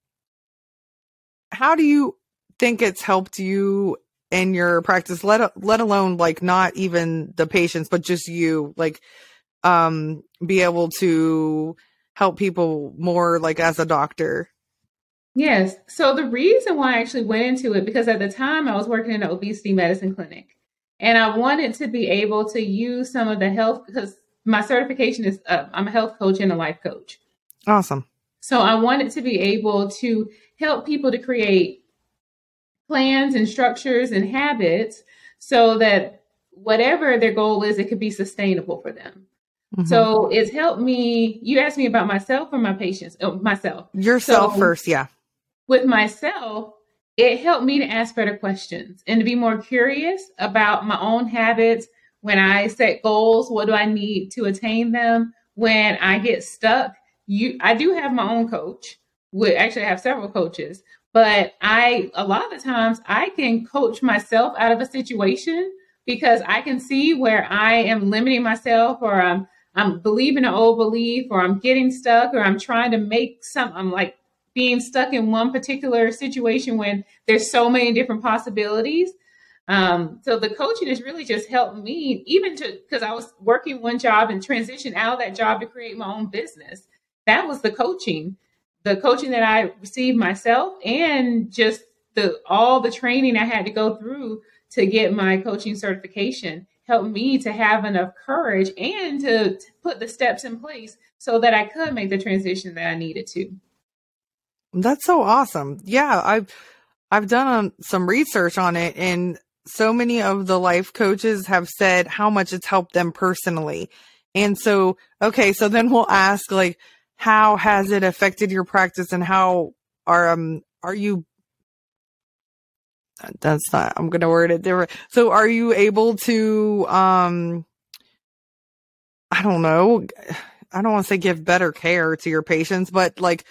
how do you think it's helped you in your practice? Let let alone like not even the patients, but just you, like, um, be able to help people more, like as a doctor. Yes. So the reason why I actually went into it because at the time I was working in an obesity medicine clinic. And I wanted to be able to use some of the health because my certification is uh, I'm a health coach and a life coach. Awesome. So I wanted to be able to help people to create plans and structures and habits so that whatever their goal is, it could be sustainable for them. Mm-hmm. So it's helped me. You asked me about myself or my patients? Oh, myself. Yourself so, first, yeah. With myself, it helped me to ask better questions and to be more curious about my own habits. When I set goals, what do I need to attain them? When I get stuck, you I do have my own coach. We actually have several coaches, but I a lot of the times I can coach myself out of a situation because I can see where I am limiting myself or I'm I'm believing an old belief or I'm getting stuck or I'm trying to make some, I'm like being stuck in one particular situation when there's so many different possibilities. Um, so the coaching has really just helped me even to, cause I was working one job and transition out of that job to create my own business. That was the coaching, the coaching that I received myself and just the, all the training I had to go through to get my coaching certification helped me to have enough courage and to, to put the steps in place so that I could make the transition that I needed to. That's so awesome. Yeah, I've I've done um, some research on it and so many of the life coaches have said how much it's helped them personally. And so, okay, so then we'll ask like how has it affected your practice and how are um are you that's not i'm gonna word it different so are you able to um i don't know i don't want to say give better care to your patients but like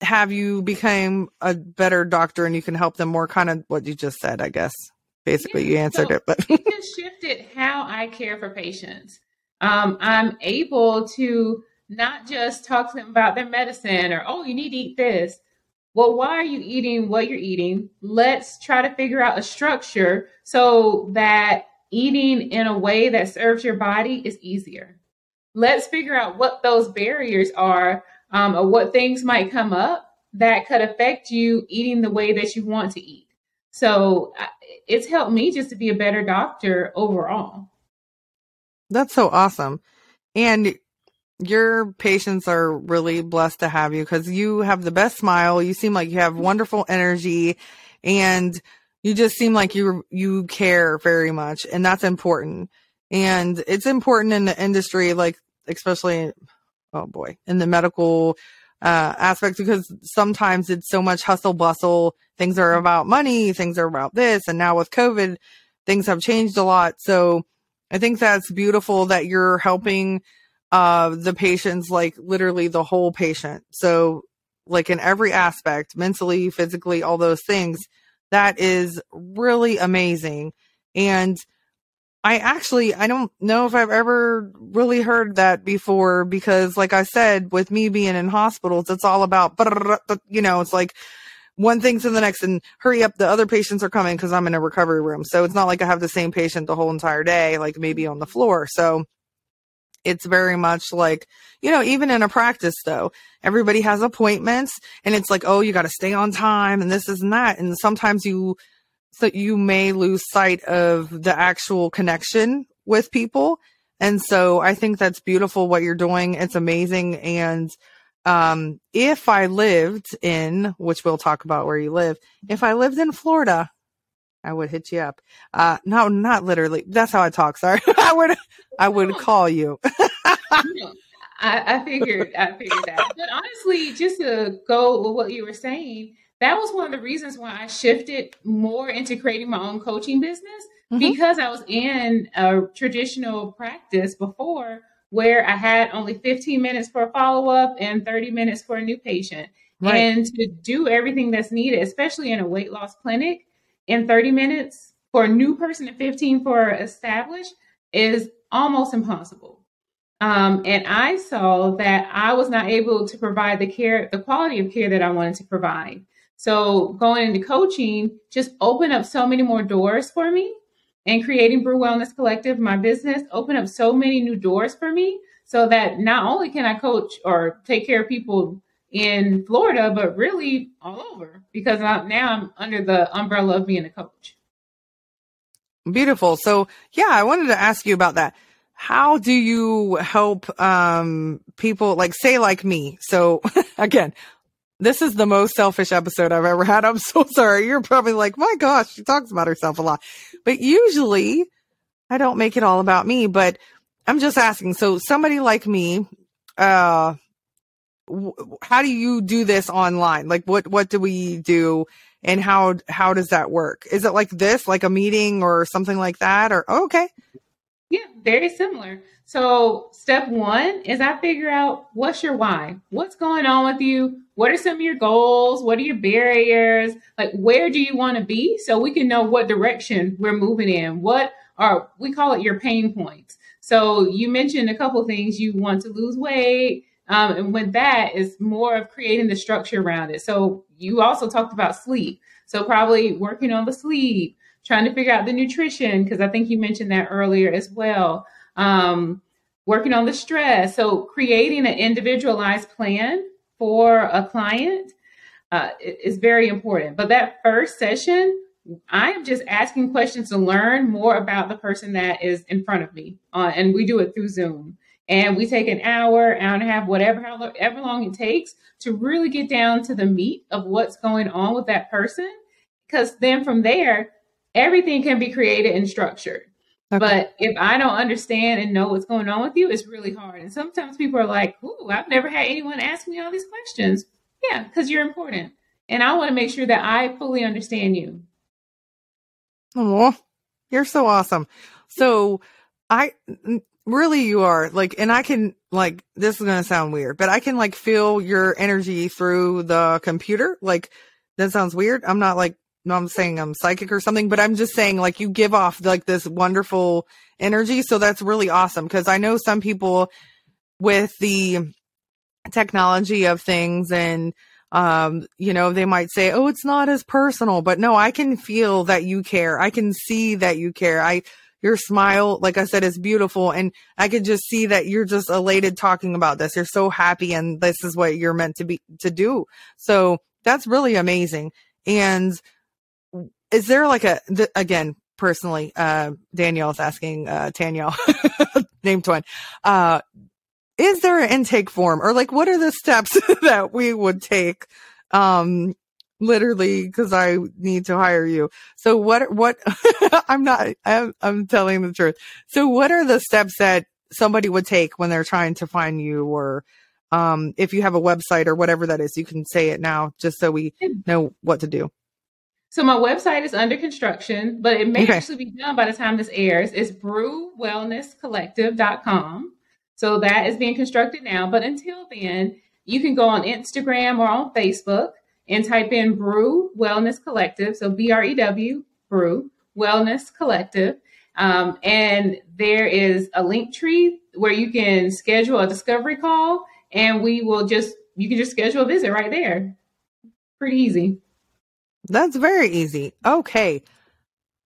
have you become a better doctor and you can help them more kind of what you just said i guess basically yeah, you answered so it but it just shifted how i care for patients um, i'm able to not just talk to them about their medicine or oh you need to eat this well, why are you eating what you're eating? Let's try to figure out a structure so that eating in a way that serves your body is easier. Let's figure out what those barriers are um, or what things might come up that could affect you eating the way that you want to eat. So it's helped me just to be a better doctor overall. That's so awesome. And your patients are really blessed to have you because you have the best smile. You seem like you have wonderful energy and you just seem like you, you care very much and that's important. And it's important in the industry, like, especially, oh boy, in the medical, uh, aspect because sometimes it's so much hustle bustle. Things are about money. Things are about this. And now with COVID, things have changed a lot. So I think that's beautiful that you're helping uh, the patient's like literally the whole patient. So, like in every aspect, mentally, physically, all those things, that is really amazing. And I actually, I don't know if I've ever really heard that before because, like I said, with me being in hospitals, it's all about, you know, it's like one thing to the next and hurry up. The other patients are coming because I'm in a recovery room. So it's not like I have the same patient the whole entire day, like maybe on the floor. So, it's very much like, you know, even in a practice though, everybody has appointments and it's like, oh, you got to stay on time and this is and that. And sometimes you, so you may lose sight of the actual connection with people. And so I think that's beautiful what you're doing. It's amazing. And, um, if I lived in, which we'll talk about where you live, if I lived in Florida, I would hit you up. Uh, no, not literally. That's how I talk. Sorry. I would, I would call you. I, I figured, I figured that. But honestly, just to go with what you were saying, that was one of the reasons why I shifted more into creating my own coaching business mm-hmm. because I was in a traditional practice before where I had only 15 minutes for a follow up and 30 minutes for a new patient. Right. And to do everything that's needed, especially in a weight loss clinic, in 30 minutes for a new person and 15 for established is almost impossible. Um, and I saw that I was not able to provide the care, the quality of care that I wanted to provide. So going into coaching just opened up so many more doors for me and creating Brew Wellness Collective, my business, opened up so many new doors for me so that not only can I coach or take care of people in Florida, but really all over because I, now I'm under the umbrella of being a coach. Beautiful. So, yeah, I wanted to ask you about that. How do you help um, people like say like me? So again, this is the most selfish episode I've ever had. I'm so sorry. You're probably like, my gosh, she talks about herself a lot. But usually I don't make it all about me, but I'm just asking. So somebody like me, uh, how do you do this online? Like what, what do we do and how, how does that work? Is it like this, like a meeting or something like that? Or, oh, okay. Yeah, very similar. So step one is I figure out what's your why? What's going on with you? What are some of your goals? What are your barriers? Like where do you want to be? So we can know what direction we're moving in. What are we call it your pain points. So you mentioned a couple things. You want to lose weight. Um, and with that is more of creating the structure around it. So you also talked about sleep. So probably working on the sleep, trying to figure out the nutrition, because I think you mentioned that earlier as well. Um, working on the stress. So creating an individualized plan for a client uh, is very important. But that first session, I am just asking questions to learn more about the person that is in front of me. Uh, and we do it through Zoom. And we take an hour, hour and a half, whatever, however long it takes to really get down to the meat of what's going on with that person. Because then from there, everything can be created and structured. Okay. But if I don't understand and know what's going on with you, it's really hard. And sometimes people are like, Ooh, I've never had anyone ask me all these questions. Yeah, because you're important. And I want to make sure that I fully understand you. Oh, you're so awesome. So I really you are like, and I can like, this is going to sound weird, but I can like feel your energy through the computer. Like that sounds weird. I'm not like, no, I'm saying I'm psychic or something, but I'm just saying like you give off like this wonderful energy. So that's really awesome. Cause I know some people with the technology of things and um, you know, they might say, Oh, it's not as personal, but no, I can feel that you care. I can see that you care. I, your smile, like I said, is beautiful. And I could just see that you're just elated talking about this. You're so happy and this is what you're meant to be, to do. So that's really amazing. And is there like a, th- again, personally, uh, Danielle's asking, uh, Danielle, name twin, uh, is there an intake form or like what are the steps that we would take um literally because i need to hire you? So what what i'm not I'm, I'm telling the truth. So what are the steps that somebody would take when they're trying to find you or um if you have a website or whatever that is you can say it now just so we know what to do so my website is under construction but it may okay. actually be done by the time this airs it's brewwellnesscollective.com so that is being constructed now. But until then, you can go on Instagram or on Facebook and type in Brew Wellness Collective. So B R E W, Brew Wellness Collective. Um, and there is a link tree where you can schedule a discovery call and we will just, you can just schedule a visit right there. Pretty easy. That's very easy. Okay.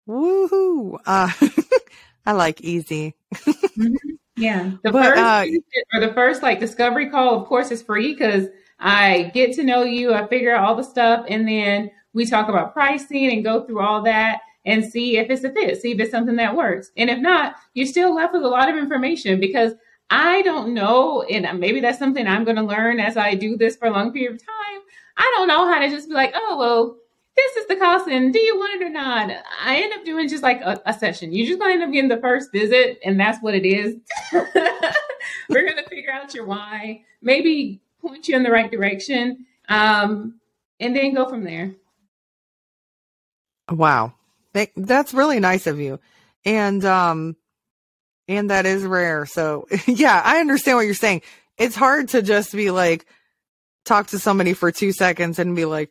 Woohoo. Uh, I like easy. mm-hmm. Yeah. The but, first uh, or the first like discovery call, of course, is free because I get to know you, I figure out all the stuff, and then we talk about pricing and go through all that and see if it's a fit, see if it's something that works. And if not, you're still left with a lot of information because I don't know, and maybe that's something I'm going to learn as I do this for a long period of time. I don't know how to just be like, oh, well, this is the cost and do you want it or not? I end up doing just like a, a session. You're just going to end up getting the first visit, and that's what it is. We're going to figure out your why, maybe point you in the right direction, um, and then go from there. Wow. That's really nice of you. And, um, and that is rare. So yeah, I understand what you're saying. It's hard to just be like, talk to somebody for two seconds and be like,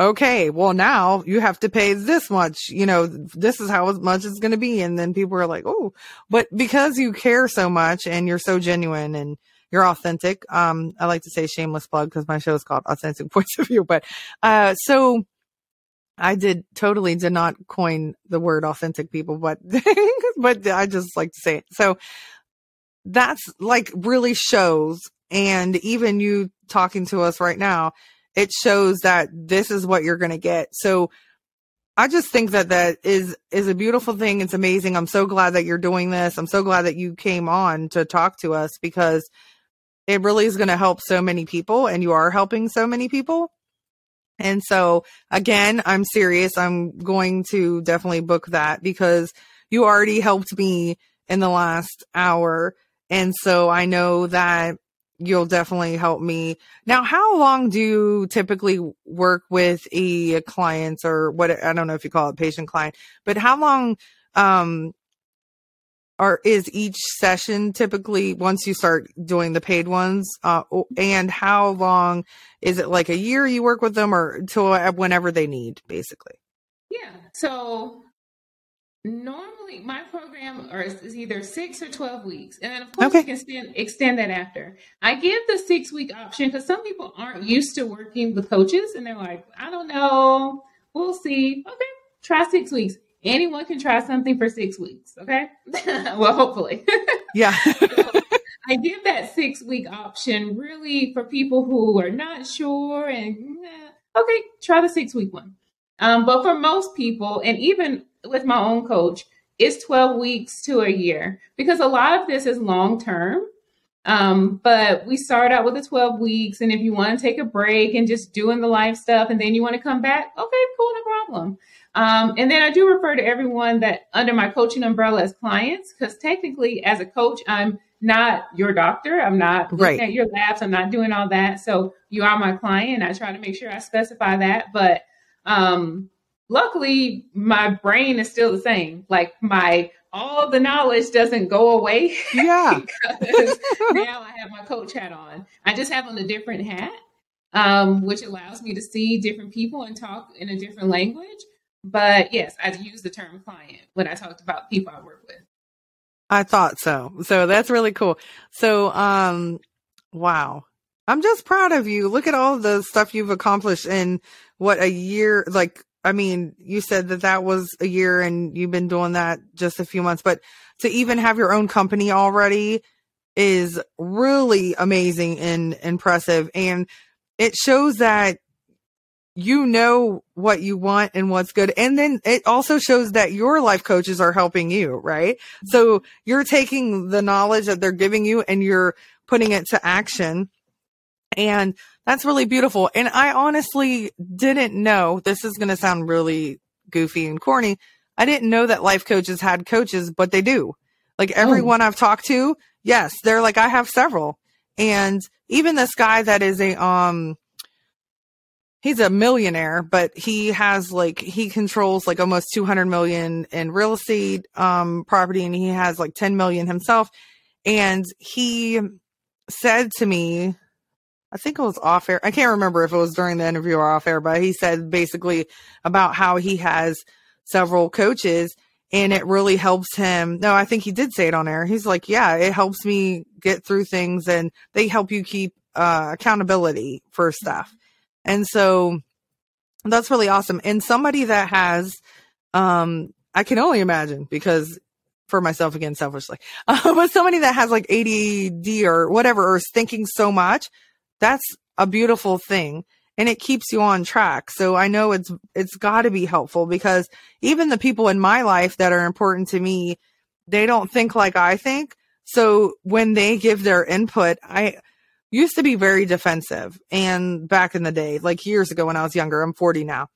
okay, well now you have to pay this much, you know, this is how much it's going to be. And then people are like, oh, but because you care so much and you're so genuine and you're authentic. Um, I like to say shameless plug because my show is called Authentic Points of View, but, uh, so I did totally did not coin the word authentic people, but, but I just like to say it. So that's like really shows. And even you talking to us right now, it shows that this is what you're going to get. So I just think that that is, is a beautiful thing. It's amazing. I'm so glad that you're doing this. I'm so glad that you came on to talk to us because it really is going to help so many people and you are helping so many people. And so again, I'm serious. I'm going to definitely book that because you already helped me in the last hour. And so I know that you'll definitely help me. Now, how long do you typically work with a client or what? I don't know if you call it patient client, but how long, um, or is each session typically once you start doing the paid ones? Uh, and how long is it like a year you work with them or until whenever they need, basically? Yeah. So normally my program is either six or 12 weeks. And then of course okay. you can extend, extend that after. I give the six week option because some people aren't used to working with coaches and they're like, I don't know. We'll see. Okay. Try six weeks anyone can try something for six weeks. Okay. well, hopefully. yeah. so I give that six week option really for people who are not sure and okay, try the six week one. Um, but for most people, and even with my own coach, it's 12 weeks to a year because a lot of this is long term. Um, but we start out with the 12 weeks. And if you want to take a break and just doing the life stuff and then you want to come back, okay, cool, no problem. Um, and then I do refer to everyone that under my coaching umbrella as clients, because technically, as a coach, I'm not your doctor. I'm not looking right. at your labs. I'm not doing all that. So you are my client. I try to make sure I specify that. But um, luckily, my brain is still the same. Like my all the knowledge doesn't go away. Yeah. because now I have my coach hat on. I just have on a different hat, um, which allows me to see different people and talk in a different language. But yes, I use the term client when I talked about people I work with. I thought so. So that's really cool. So, um, wow. I'm just proud of you. Look at all the stuff you've accomplished in what a year, like, I mean, you said that that was a year and you've been doing that just a few months, but to even have your own company already is really amazing and impressive. And it shows that you know what you want and what's good. And then it also shows that your life coaches are helping you, right? So you're taking the knowledge that they're giving you and you're putting it to action. And that's really beautiful. And I honestly didn't know this is going to sound really goofy and corny. I didn't know that life coaches had coaches, but they do. Like everyone oh. I've talked to, yes, they're like, I have several. And even this guy that is a, um, he's a millionaire, but he has like he controls like almost 200 million in real estate um property and he has like 10 million himself and he said to me I think it was off air. I can't remember if it was during the interview or off air, but he said basically about how he has several coaches and it really helps him. No, I think he did say it on air. He's like, yeah, it helps me get through things and they help you keep uh, accountability for stuff. And so that's really awesome. And somebody that has, um, I can only imagine because for myself again, selfishly, uh, but somebody that has like ADD or whatever, or is thinking so much, that's a beautiful thing and it keeps you on track. So I know it's, it's gotta be helpful because even the people in my life that are important to me, they don't think like I think. So when they give their input, I, used to be very defensive and back in the day, like years ago when I was younger, I'm 40 now.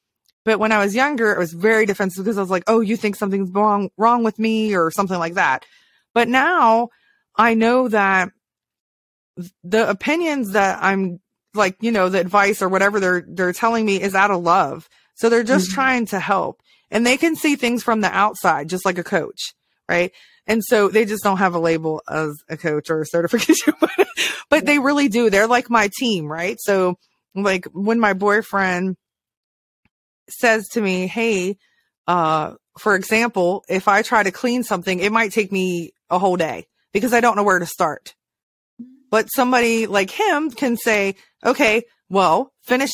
But when I was younger, I was very defensive because I was like, oh, you think something's wrong, wrong with me or something like that. But now I know that the opinions that I'm like, you know, the advice or whatever they're, they're telling me is out of love. So they're just mm-hmm. trying to help and they can see things from the outside, just like a coach, right? And so they just don't have a label as a coach or a certification, but they really do. They're like my team, right? So like when my boyfriend says to me, Hey, uh, for example, if I try to clean something, it might take me a whole day because I don't know where to start. But somebody like him can say, okay, well, finish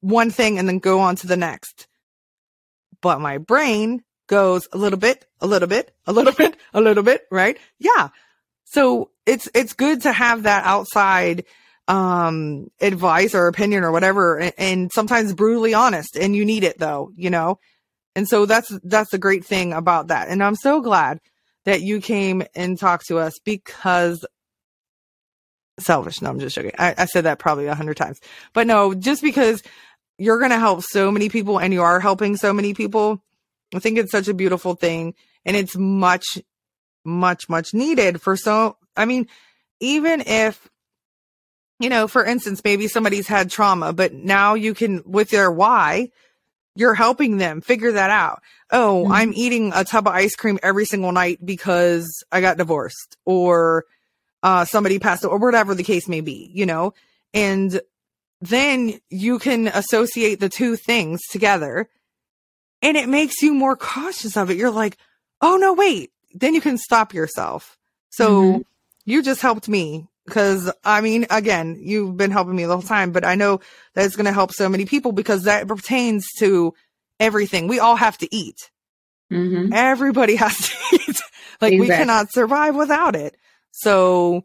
one thing and then go on to the next. But my brain goes a little bit, a little bit, a little bit, a little bit, right? Yeah. So it's, it's good to have that outside, um, advice or opinion or whatever. And, and sometimes brutally honest and you need it though, you know? And so that's, that's the great thing about that. And I'm so glad that you came and talked to us because selfish. No, I'm just joking. I, I said that probably a hundred times, but no, just because you're going to help so many people and you are helping so many people. I think it's such a beautiful thing and it's much, much, much needed for so, I mean, even if, you know, for instance, maybe somebody's had trauma, but now you can, with their why, you're helping them figure that out. Oh, mm-hmm. I'm eating a tub of ice cream every single night because I got divorced or uh, somebody passed or whatever the case may be, you know, and then you can associate the two things together and it makes you more cautious of it. You're like, oh no, wait. Then you can stop yourself. So mm-hmm. you just helped me because I mean, again, you've been helping me the whole time, but I know that it's going to help so many people because that pertains to everything. We all have to eat. Mm-hmm. Everybody has to eat. like exactly. we cannot survive without it. So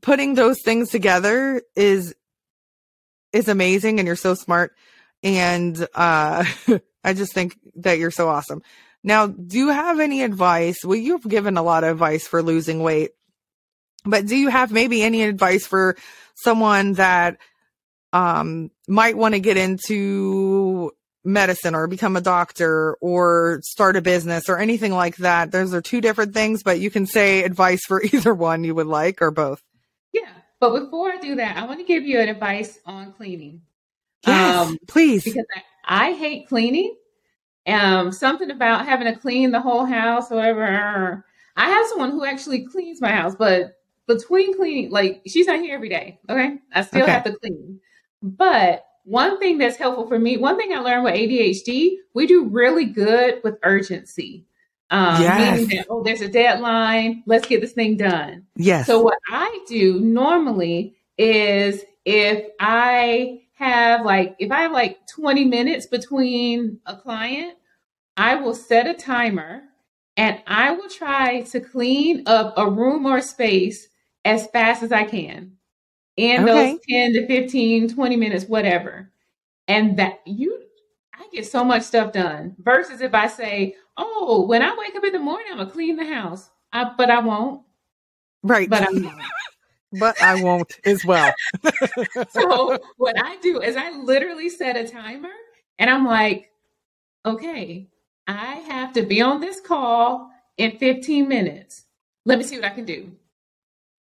putting those things together is is amazing and you're so smart and uh I just think that you're so awesome. Now, do you have any advice? Well, you've given a lot of advice for losing weight, but do you have maybe any advice for someone that um might want to get into medicine or become a doctor or start a business or anything like that. Those are two different things, but you can say advice for either one you would like or both. Yeah. But before I do that, I want to give you an advice on cleaning. Yes, um, please. Because I, I hate cleaning. Um, something about having to clean the whole house or whatever. I have someone who actually cleans my house, but between cleaning, like she's not here every day. Okay. I still okay. have to clean. But one thing that's helpful for me, one thing I learned with ADHD, we do really good with urgency. Um, yes. Meaning that, oh, there's a deadline. Let's get this thing done. Yes. So what I do normally is if I have like, if I have like 20 minutes between a client, I will set a timer and I will try to clean up a room or space as fast as I can in okay. those 10 to 15, 20 minutes, whatever. And that you, I get so much stuff done versus if I say, oh, when I wake up in the morning, I'm gonna clean the house. I, but I won't. Right. But I won't. but I won't as well. so what I do is I literally set a timer and I'm like, okay, I have to be on this call in 15 minutes. Let me see what I can do.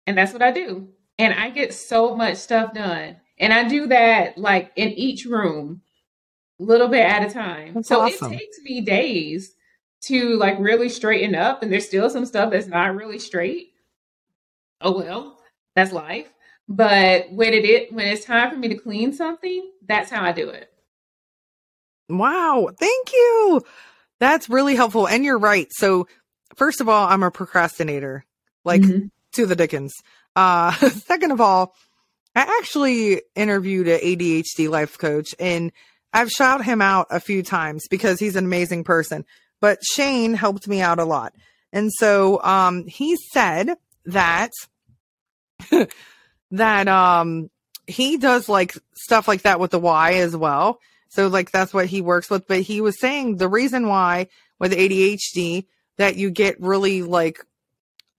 And that's what I do. And I get so much stuff done. And I do that like in each room, a little bit at a time. That's so awesome. it takes me days to like really straighten up and there's still some stuff that's not really straight oh well that's life but when it is, when it's time for me to clean something that's how i do it wow thank you that's really helpful and you're right so first of all i'm a procrastinator like mm-hmm. to the dickens uh second of all i actually interviewed an adhd life coach and i've shout him out a few times because he's an amazing person but Shane helped me out a lot. And so um, he said that that um, he does like stuff like that with the Y as well. So like that's what he works with. But he was saying the reason why with ADHD that you get really like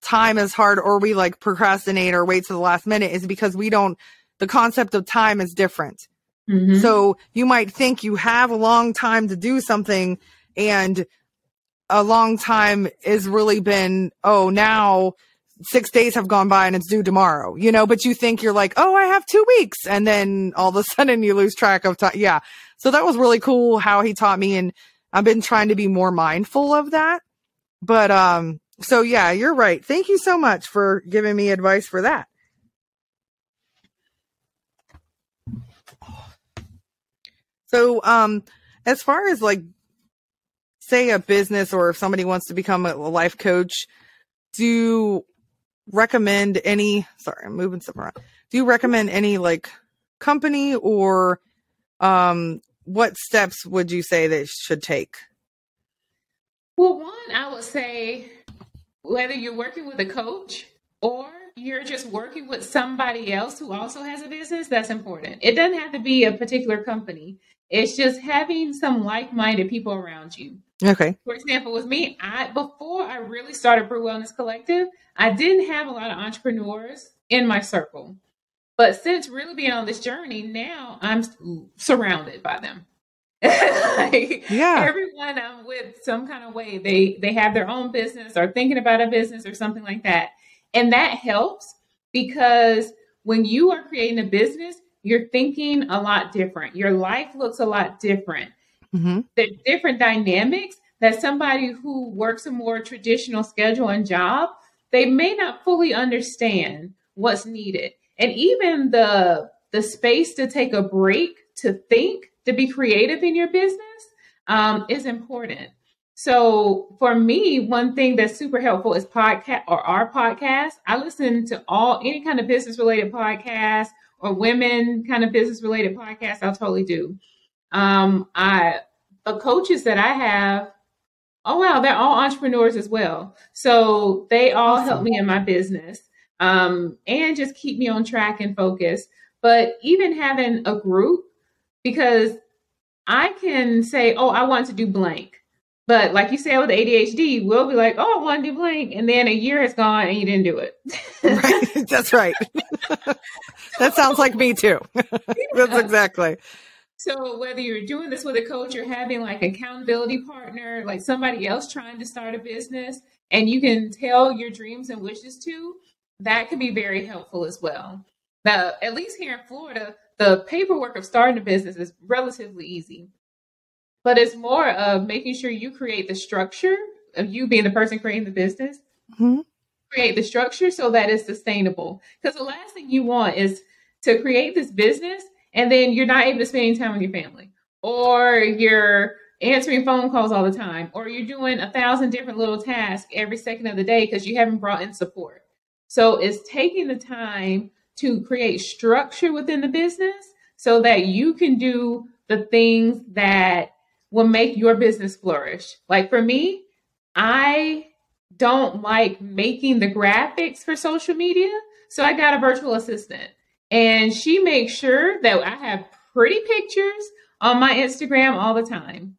time is hard or we like procrastinate or wait to the last minute is because we don't the concept of time is different. Mm-hmm. So you might think you have a long time to do something and a long time has really been, oh, now six days have gone by and it's due tomorrow, you know, but you think you're like, oh, I have two weeks. And then all of a sudden you lose track of time. Yeah. So that was really cool how he taught me. And I've been trying to be more mindful of that. But, um, so yeah, you're right. Thank you so much for giving me advice for that. So, um, as far as like say a business or if somebody wants to become a life coach, do you recommend any sorry, I'm moving stuff around. Do you recommend any like company or um what steps would you say they should take? Well, one, I would say whether you're working with a coach or you're just working with somebody else who also has a business, that's important. It doesn't have to be a particular company. It's just having some like-minded people around you. Okay. For example, with me, I before I really started Brew Wellness Collective, I didn't have a lot of entrepreneurs in my circle. But since really being on this journey, now I'm surrounded by them. like, yeah. Everyone I'm with some kind of way, they they have their own business or thinking about a business or something like that. And that helps because when you are creating a business, you're thinking a lot different. Your life looks a lot different. Mm-hmm. The different dynamics that somebody who works a more traditional schedule and job, they may not fully understand what's needed. And even the the space to take a break to think, to be creative in your business um, is important. So for me, one thing that's super helpful is podcast or our podcast. I listen to all any kind of business related podcast or women kind of business related podcast. I'll totally do. Um, I the coaches that I have, oh wow, they're all entrepreneurs as well. So they all awesome. help me in my business um, and just keep me on track and focus. But even having a group, because I can say, oh, I want to do blank. But like you said with ADHD, we'll be like, oh, I want to do blank. And then a year has gone and you didn't do it. right. That's right. that sounds like me too. That's exactly. So whether you're doing this with a coach or having like accountability partner, like somebody else trying to start a business, and you can tell your dreams and wishes to, that can be very helpful as well. Now, at least here in Florida, the paperwork of starting a business is relatively easy, but it's more of making sure you create the structure of you being the person creating the business. Mm-hmm. Create the structure so that it's sustainable. Because the last thing you want is to create this business and then you're not able to spend any time with your family, or you're answering phone calls all the time, or you're doing a thousand different little tasks every second of the day because you haven't brought in support. So it's taking the time to create structure within the business so that you can do the things that will make your business flourish. Like for me, I don't like making the graphics for social media. So I got a virtual assistant and she makes sure that I have pretty pictures on my Instagram all the time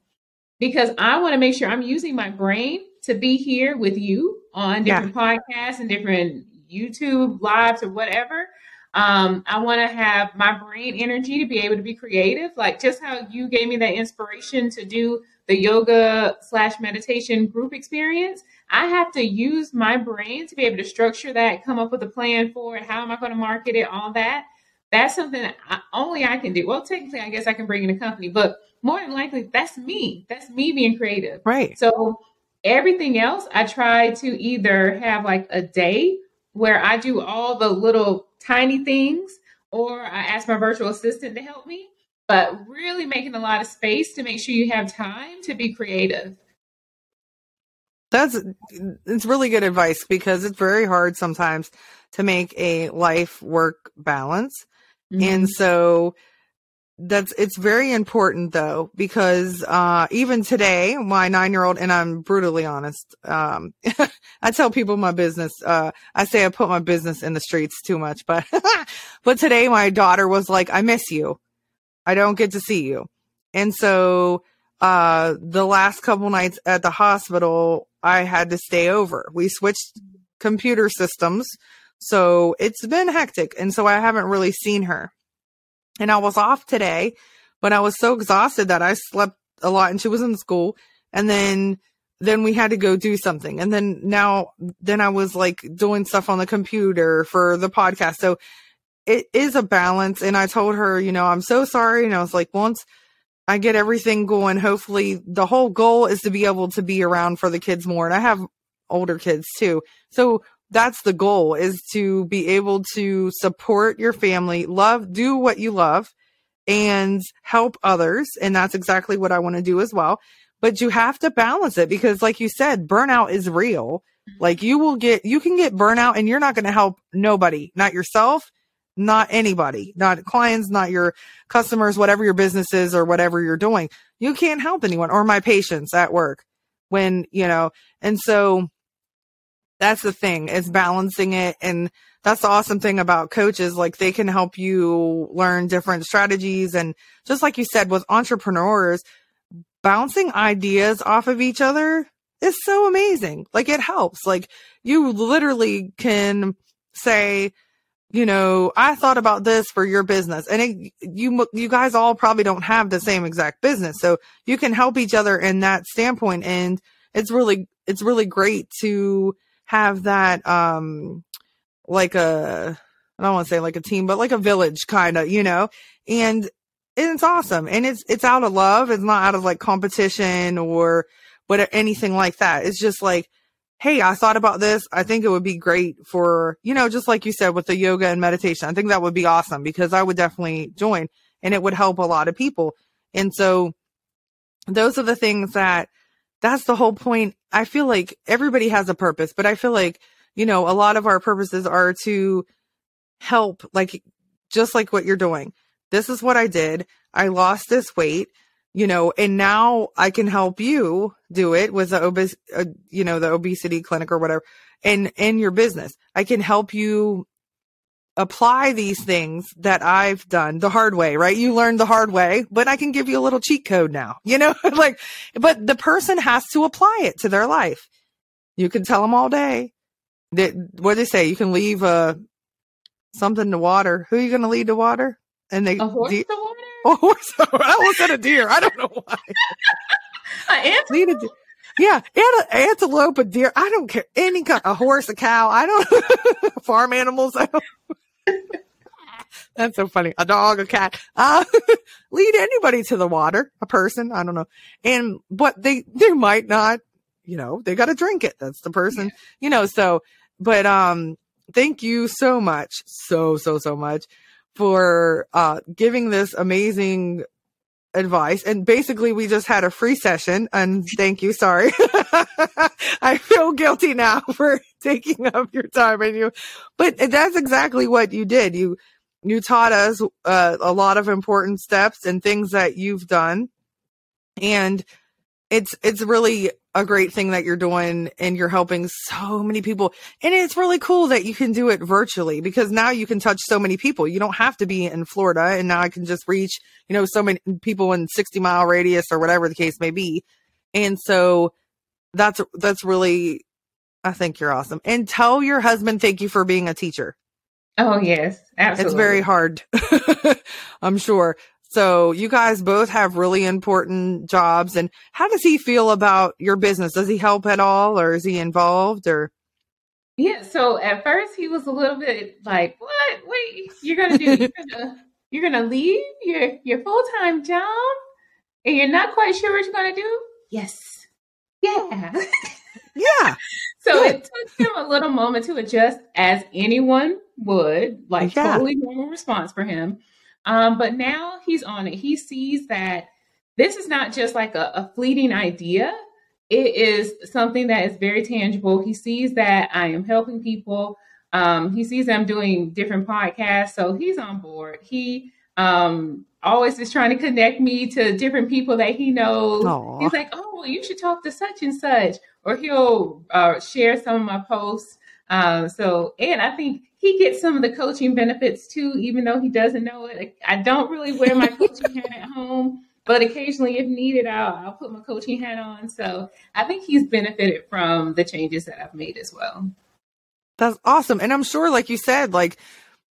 because I want to make sure I'm using my brain to be here with you on different yeah. podcasts and different YouTube lives or whatever. Um, I want to have my brain energy to be able to be creative, like just how you gave me that inspiration to do the yoga slash meditation group experience. I have to use my brain to be able to structure that, come up with a plan for it. How am I going to market it? All that. That's something that I, only I can do. Well, technically, I guess I can bring in a company, but more than likely, that's me. That's me being creative. Right. So everything else, I try to either have like a day where I do all the little tiny things, or I ask my virtual assistant to help me, but really making a lot of space to make sure you have time to be creative. That's it's really good advice because it's very hard sometimes to make a life work balance. Mm-hmm. And so that's it's very important though because uh even today my 9-year-old and I'm brutally honest um I tell people my business uh I say I put my business in the streets too much but but today my daughter was like I miss you. I don't get to see you. And so uh the last couple nights at the hospital I had to stay over. We switched computer systems so it's been hectic and so I haven't really seen her and I was off today, but I was so exhausted that I slept a lot and she was in school. And then, then we had to go do something. And then now, then I was like doing stuff on the computer for the podcast. So it is a balance. And I told her, you know, I'm so sorry. And I was like, once I get everything going, hopefully the whole goal is to be able to be around for the kids more. And I have older kids too. So that's the goal is to be able to support your family, love, do what you love and help others. And that's exactly what I want to do as well. But you have to balance it because like you said, burnout is real. Mm-hmm. Like you will get, you can get burnout and you're not going to help nobody, not yourself, not anybody, not clients, not your customers, whatever your business is or whatever you're doing. You can't help anyone or my patients at work when, you know, and so that's the thing is balancing it. And that's the awesome thing about coaches. Like they can help you learn different strategies. And just like you said, with entrepreneurs, bouncing ideas off of each other is so amazing. Like it helps. Like you literally can say, you know, I thought about this for your business and it, you, you guys all probably don't have the same exact business. So you can help each other in that standpoint. And it's really, it's really great to have that, um, like a, I don't want to say like a team, but like a village kind of, you know, and it's awesome. And it's, it's out of love. It's not out of like competition or what anything like that. It's just like, Hey, I thought about this. I think it would be great for, you know, just like you said with the yoga and meditation. I think that would be awesome because I would definitely join and it would help a lot of people. And so those are the things that that's the whole point. I feel like everybody has a purpose, but I feel like, you know, a lot of our purposes are to help, like, just like what you're doing. This is what I did. I lost this weight you know, and now I can help you do it with the obes, uh, you know, the obesity clinic or whatever, and in your business. I can help you apply these things that I've done the hard way, right? You learned the hard way, but I can give you a little cheat code now, you know, like, but the person has to apply it to their life. You can tell them all day that what do they say? You can leave uh something to water. Who are you going to lead to water? And they a horse to water? a horse. I almost said a deer. I don't know why. An antelope? Yeah, and an antelope, a deer. I don't care. Any kind, a horse, a cow. I don't farm animals. I don't. That's so funny. A dog, a cat. Uh, lead anybody to the water. A person. I don't know. And but they they might not. You know, they got to drink it. That's the person. You know. So, but um, thank you so much, so so so much for uh, giving this amazing advice. And basically, we just had a free session. And thank you. Sorry. I feel guilty now for taking up your time and you, but that's exactly what you did. You, you taught us uh, a lot of important steps and things that you've done. And it's, it's really a great thing that you're doing and you're helping so many people. And it's really cool that you can do it virtually because now you can touch so many people. You don't have to be in Florida and now I can just reach, you know, so many people in 60 mile radius or whatever the case may be. And so that's, that's really, I think you're awesome. And tell your husband thank you for being a teacher. Oh, yes, absolutely. It's very hard. I'm sure. So you guys both have really important jobs. And how does he feel about your business? Does he help at all or is he involved or? Yeah. So at first he was a little bit like, what? Wait, you're going to do, you're going to, you're going to leave your, your full-time job and you're not quite sure what you're going to do? Yes. Yeah. Yeah. so Good. it took him a little moment to adjust as anyone would, like yeah. totally normal response for him. Um, but now he's on it. He sees that this is not just like a, a fleeting idea. It is something that is very tangible. He sees that I am helping people. Um, he sees I'm doing different podcasts, so he's on board. He um, always is trying to connect me to different people that he knows. Aww. He's like, "Oh, well, you should talk to such and such," or he'll uh, share some of my posts. Um, so, and I think he gets some of the coaching benefits too, even though he doesn't know it. I don't really wear my coaching hat at home, but occasionally, if needed, I'll, I'll put my coaching hat on. So I think he's benefited from the changes that I've made as well. That's awesome. And I'm sure, like you said, like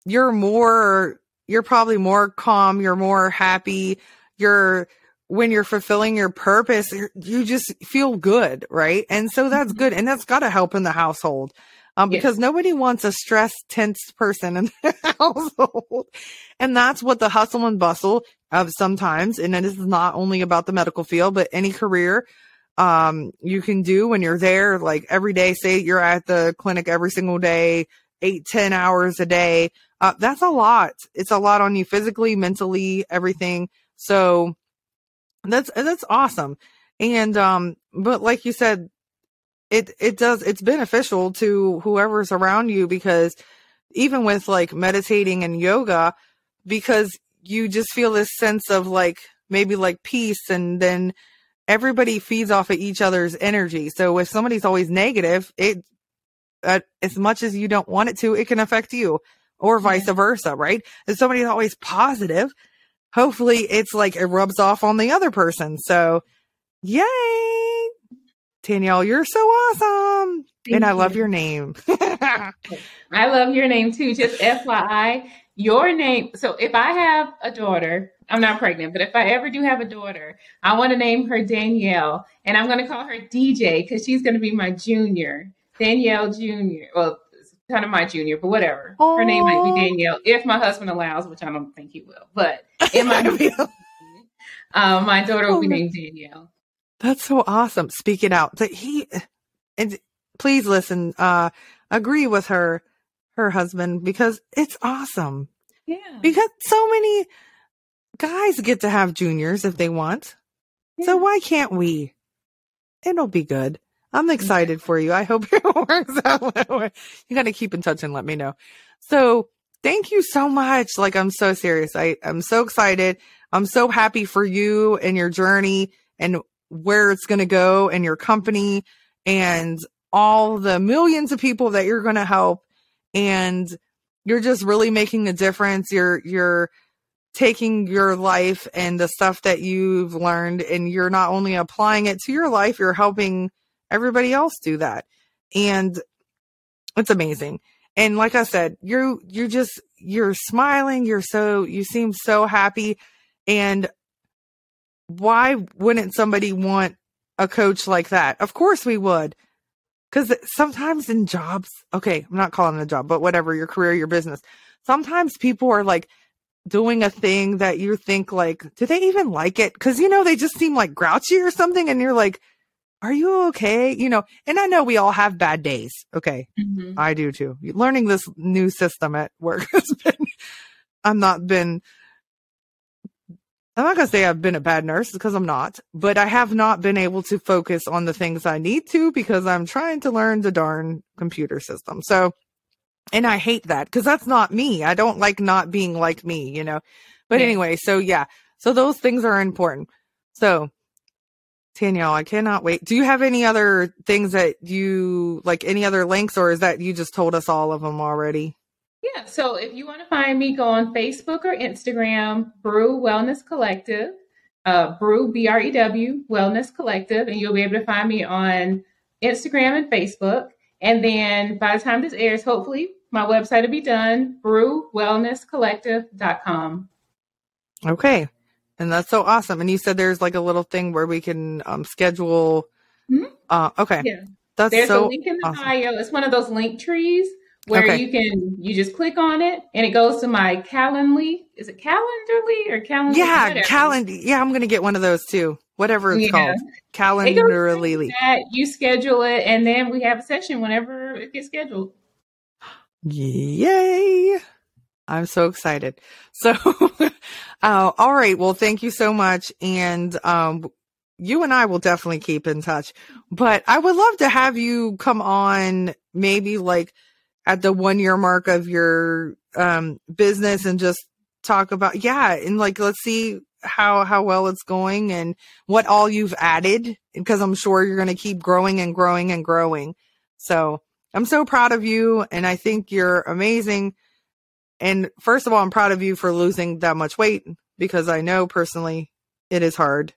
you're more, you're probably more calm, you're more happy, you're, when you're fulfilling your purpose, you just feel good, right? And so that's mm-hmm. good. And that's got to help in the household um, because yes. nobody wants a stressed, tense person in their household. And that's what the hustle and bustle of sometimes, and it is not only about the medical field, but any career, um, you can do when you're there, like every day, say you're at the clinic every single day, eight, ten hours a day. Uh, that's a lot. It's a lot on you physically, mentally, everything. So that's, that's awesome. And, um, but like you said, it it does it's beneficial to whoever's around you because even with like meditating and yoga because you just feel this sense of like maybe like peace and then everybody feeds off of each other's energy. So if somebody's always negative it uh, as much as you don't want it to it can affect you or vice yeah. versa right? If somebody's always positive hopefully it's like it rubs off on the other person. So yay Danielle, you're so awesome. Thank and I love your name. I love your name too. Just FYI, your name. So if I have a daughter, I'm not pregnant, but if I ever do have a daughter, I want to name her Danielle, and I'm going to call her DJ because she's going to be my junior, Danielle Junior. Well, kind of my junior, but whatever. Her name might be Danielle if my husband allows, which I don't think he will. But in my uh, my daughter will be Oh, named Danielle. That's so awesome. Speak it out. That he and please listen, uh agree with her her husband because it's awesome. Yeah. Because so many guys get to have juniors if they want. So why can't we? It'll be good. I'm excited for you. I hope it works out. You got to keep in touch and let me know. So thank you so much. Like I'm so serious. I I'm so excited. I'm so happy for you and your journey and where it's going to go and your company and all the millions of people that you're going to help and you're just really making a difference. You're you're taking your life and the stuff that you've learned and you're not only applying it to your life, you're helping everybody else do that. And it's amazing. And like I said, you you're just you're smiling, you're so you seem so happy and why wouldn't somebody want a coach like that? Of course we would. Cuz sometimes in jobs, okay, I'm not calling it a job, but whatever, your career, your business. Sometimes people are like doing a thing that you think like, do they even like it? Cause you know, they just seem like grouchy or something. And you're like, are you okay? You know, and I know we all have bad days. Okay. Mhm. I do too. Learning this new system at work has been, I'm not been, I'm not going to say I've been a bad nurse because I'm not, but I have not been able to focus on the things I need to because I'm trying to learn the darn computer system. So, and I hate that because that's not me. I don't like not being like me, you know. But Yeah. anyway, so yeah, so those things are important. So, Danielle, I cannot wait. Do you have any other things that you like, any other links, or is that you just told us all of them already? Yeah, so if you want to find me, go on Facebook or Instagram, Brew Wellness Collective, uh, Brew B R E W Wellness Collective, and you'll be able to find me on Instagram and Facebook. And then by the time this airs, hopefully my website will be done, brewwellnesscollective.com. Okay. And that's so awesome. And you said there's like a little thing where we can um, schedule. Mhm. Uh, okay. Yeah. That's There's a link in the awesome. bio. It's one of those link trees where Okay. you can you just click on it and it goes to my Calendly. Is it Calendarly or Calendly? yeah, calendar. Yeah, I'm gonna get one of those too. Whatever it's Yeah. called, Calendarly. that. You schedule it, and then we have a session whenever it gets scheduled. Yay! I'm so excited. So, uh, all right. Well, thank you so much. And, um, you and I will definitely keep in touch, but I would love to have you come on maybe like at the one year mark of your, um, business and just talk about, yeah. And like, let's see how, how well it's going and what all you've added because I'm sure you're going to keep growing and growing and growing. So I'm so proud of you and I think you're amazing. And first of all, I'm proud of you for losing that much weight because I know personally it is hard.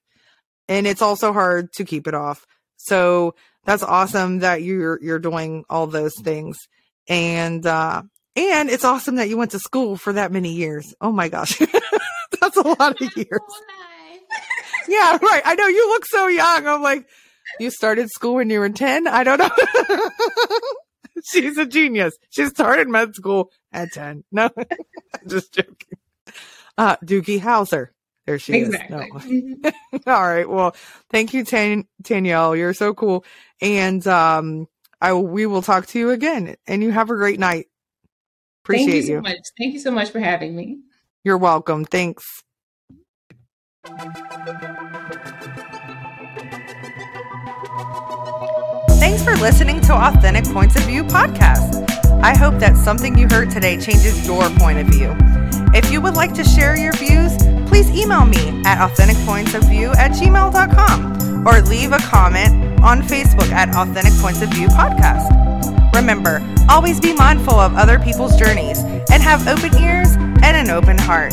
And it's also hard to keep it off. So that's awesome that you're you're doing all those things. And uh and it's awesome that you went to school for that many years. Oh my gosh. that's a lot of years. Yeah, right. I know you look so young. I'm like, you started school when you were 10? I don't know. She's a genius. She started med school at 10. No, just joking. Uh, Doogie Howser. There she Exactly. is. No. All right. Well, thank you, Tan- Danielle. You're so cool. And, um, I, we will talk to you again and you have a great night. Thank Appreciate you so you. much. Thank you so much for having me. You're welcome. Thanks. Thanks for listening to Authentic Points of View podcast. I hope that something you heard today changes your point of view. If you would like to share your views, please email me at authenticpointsofview at gmail.com or leave a comment on Facebook at Authentic Points of View podcast. Remember, always be mindful of other people's journeys and have open ears and an open heart.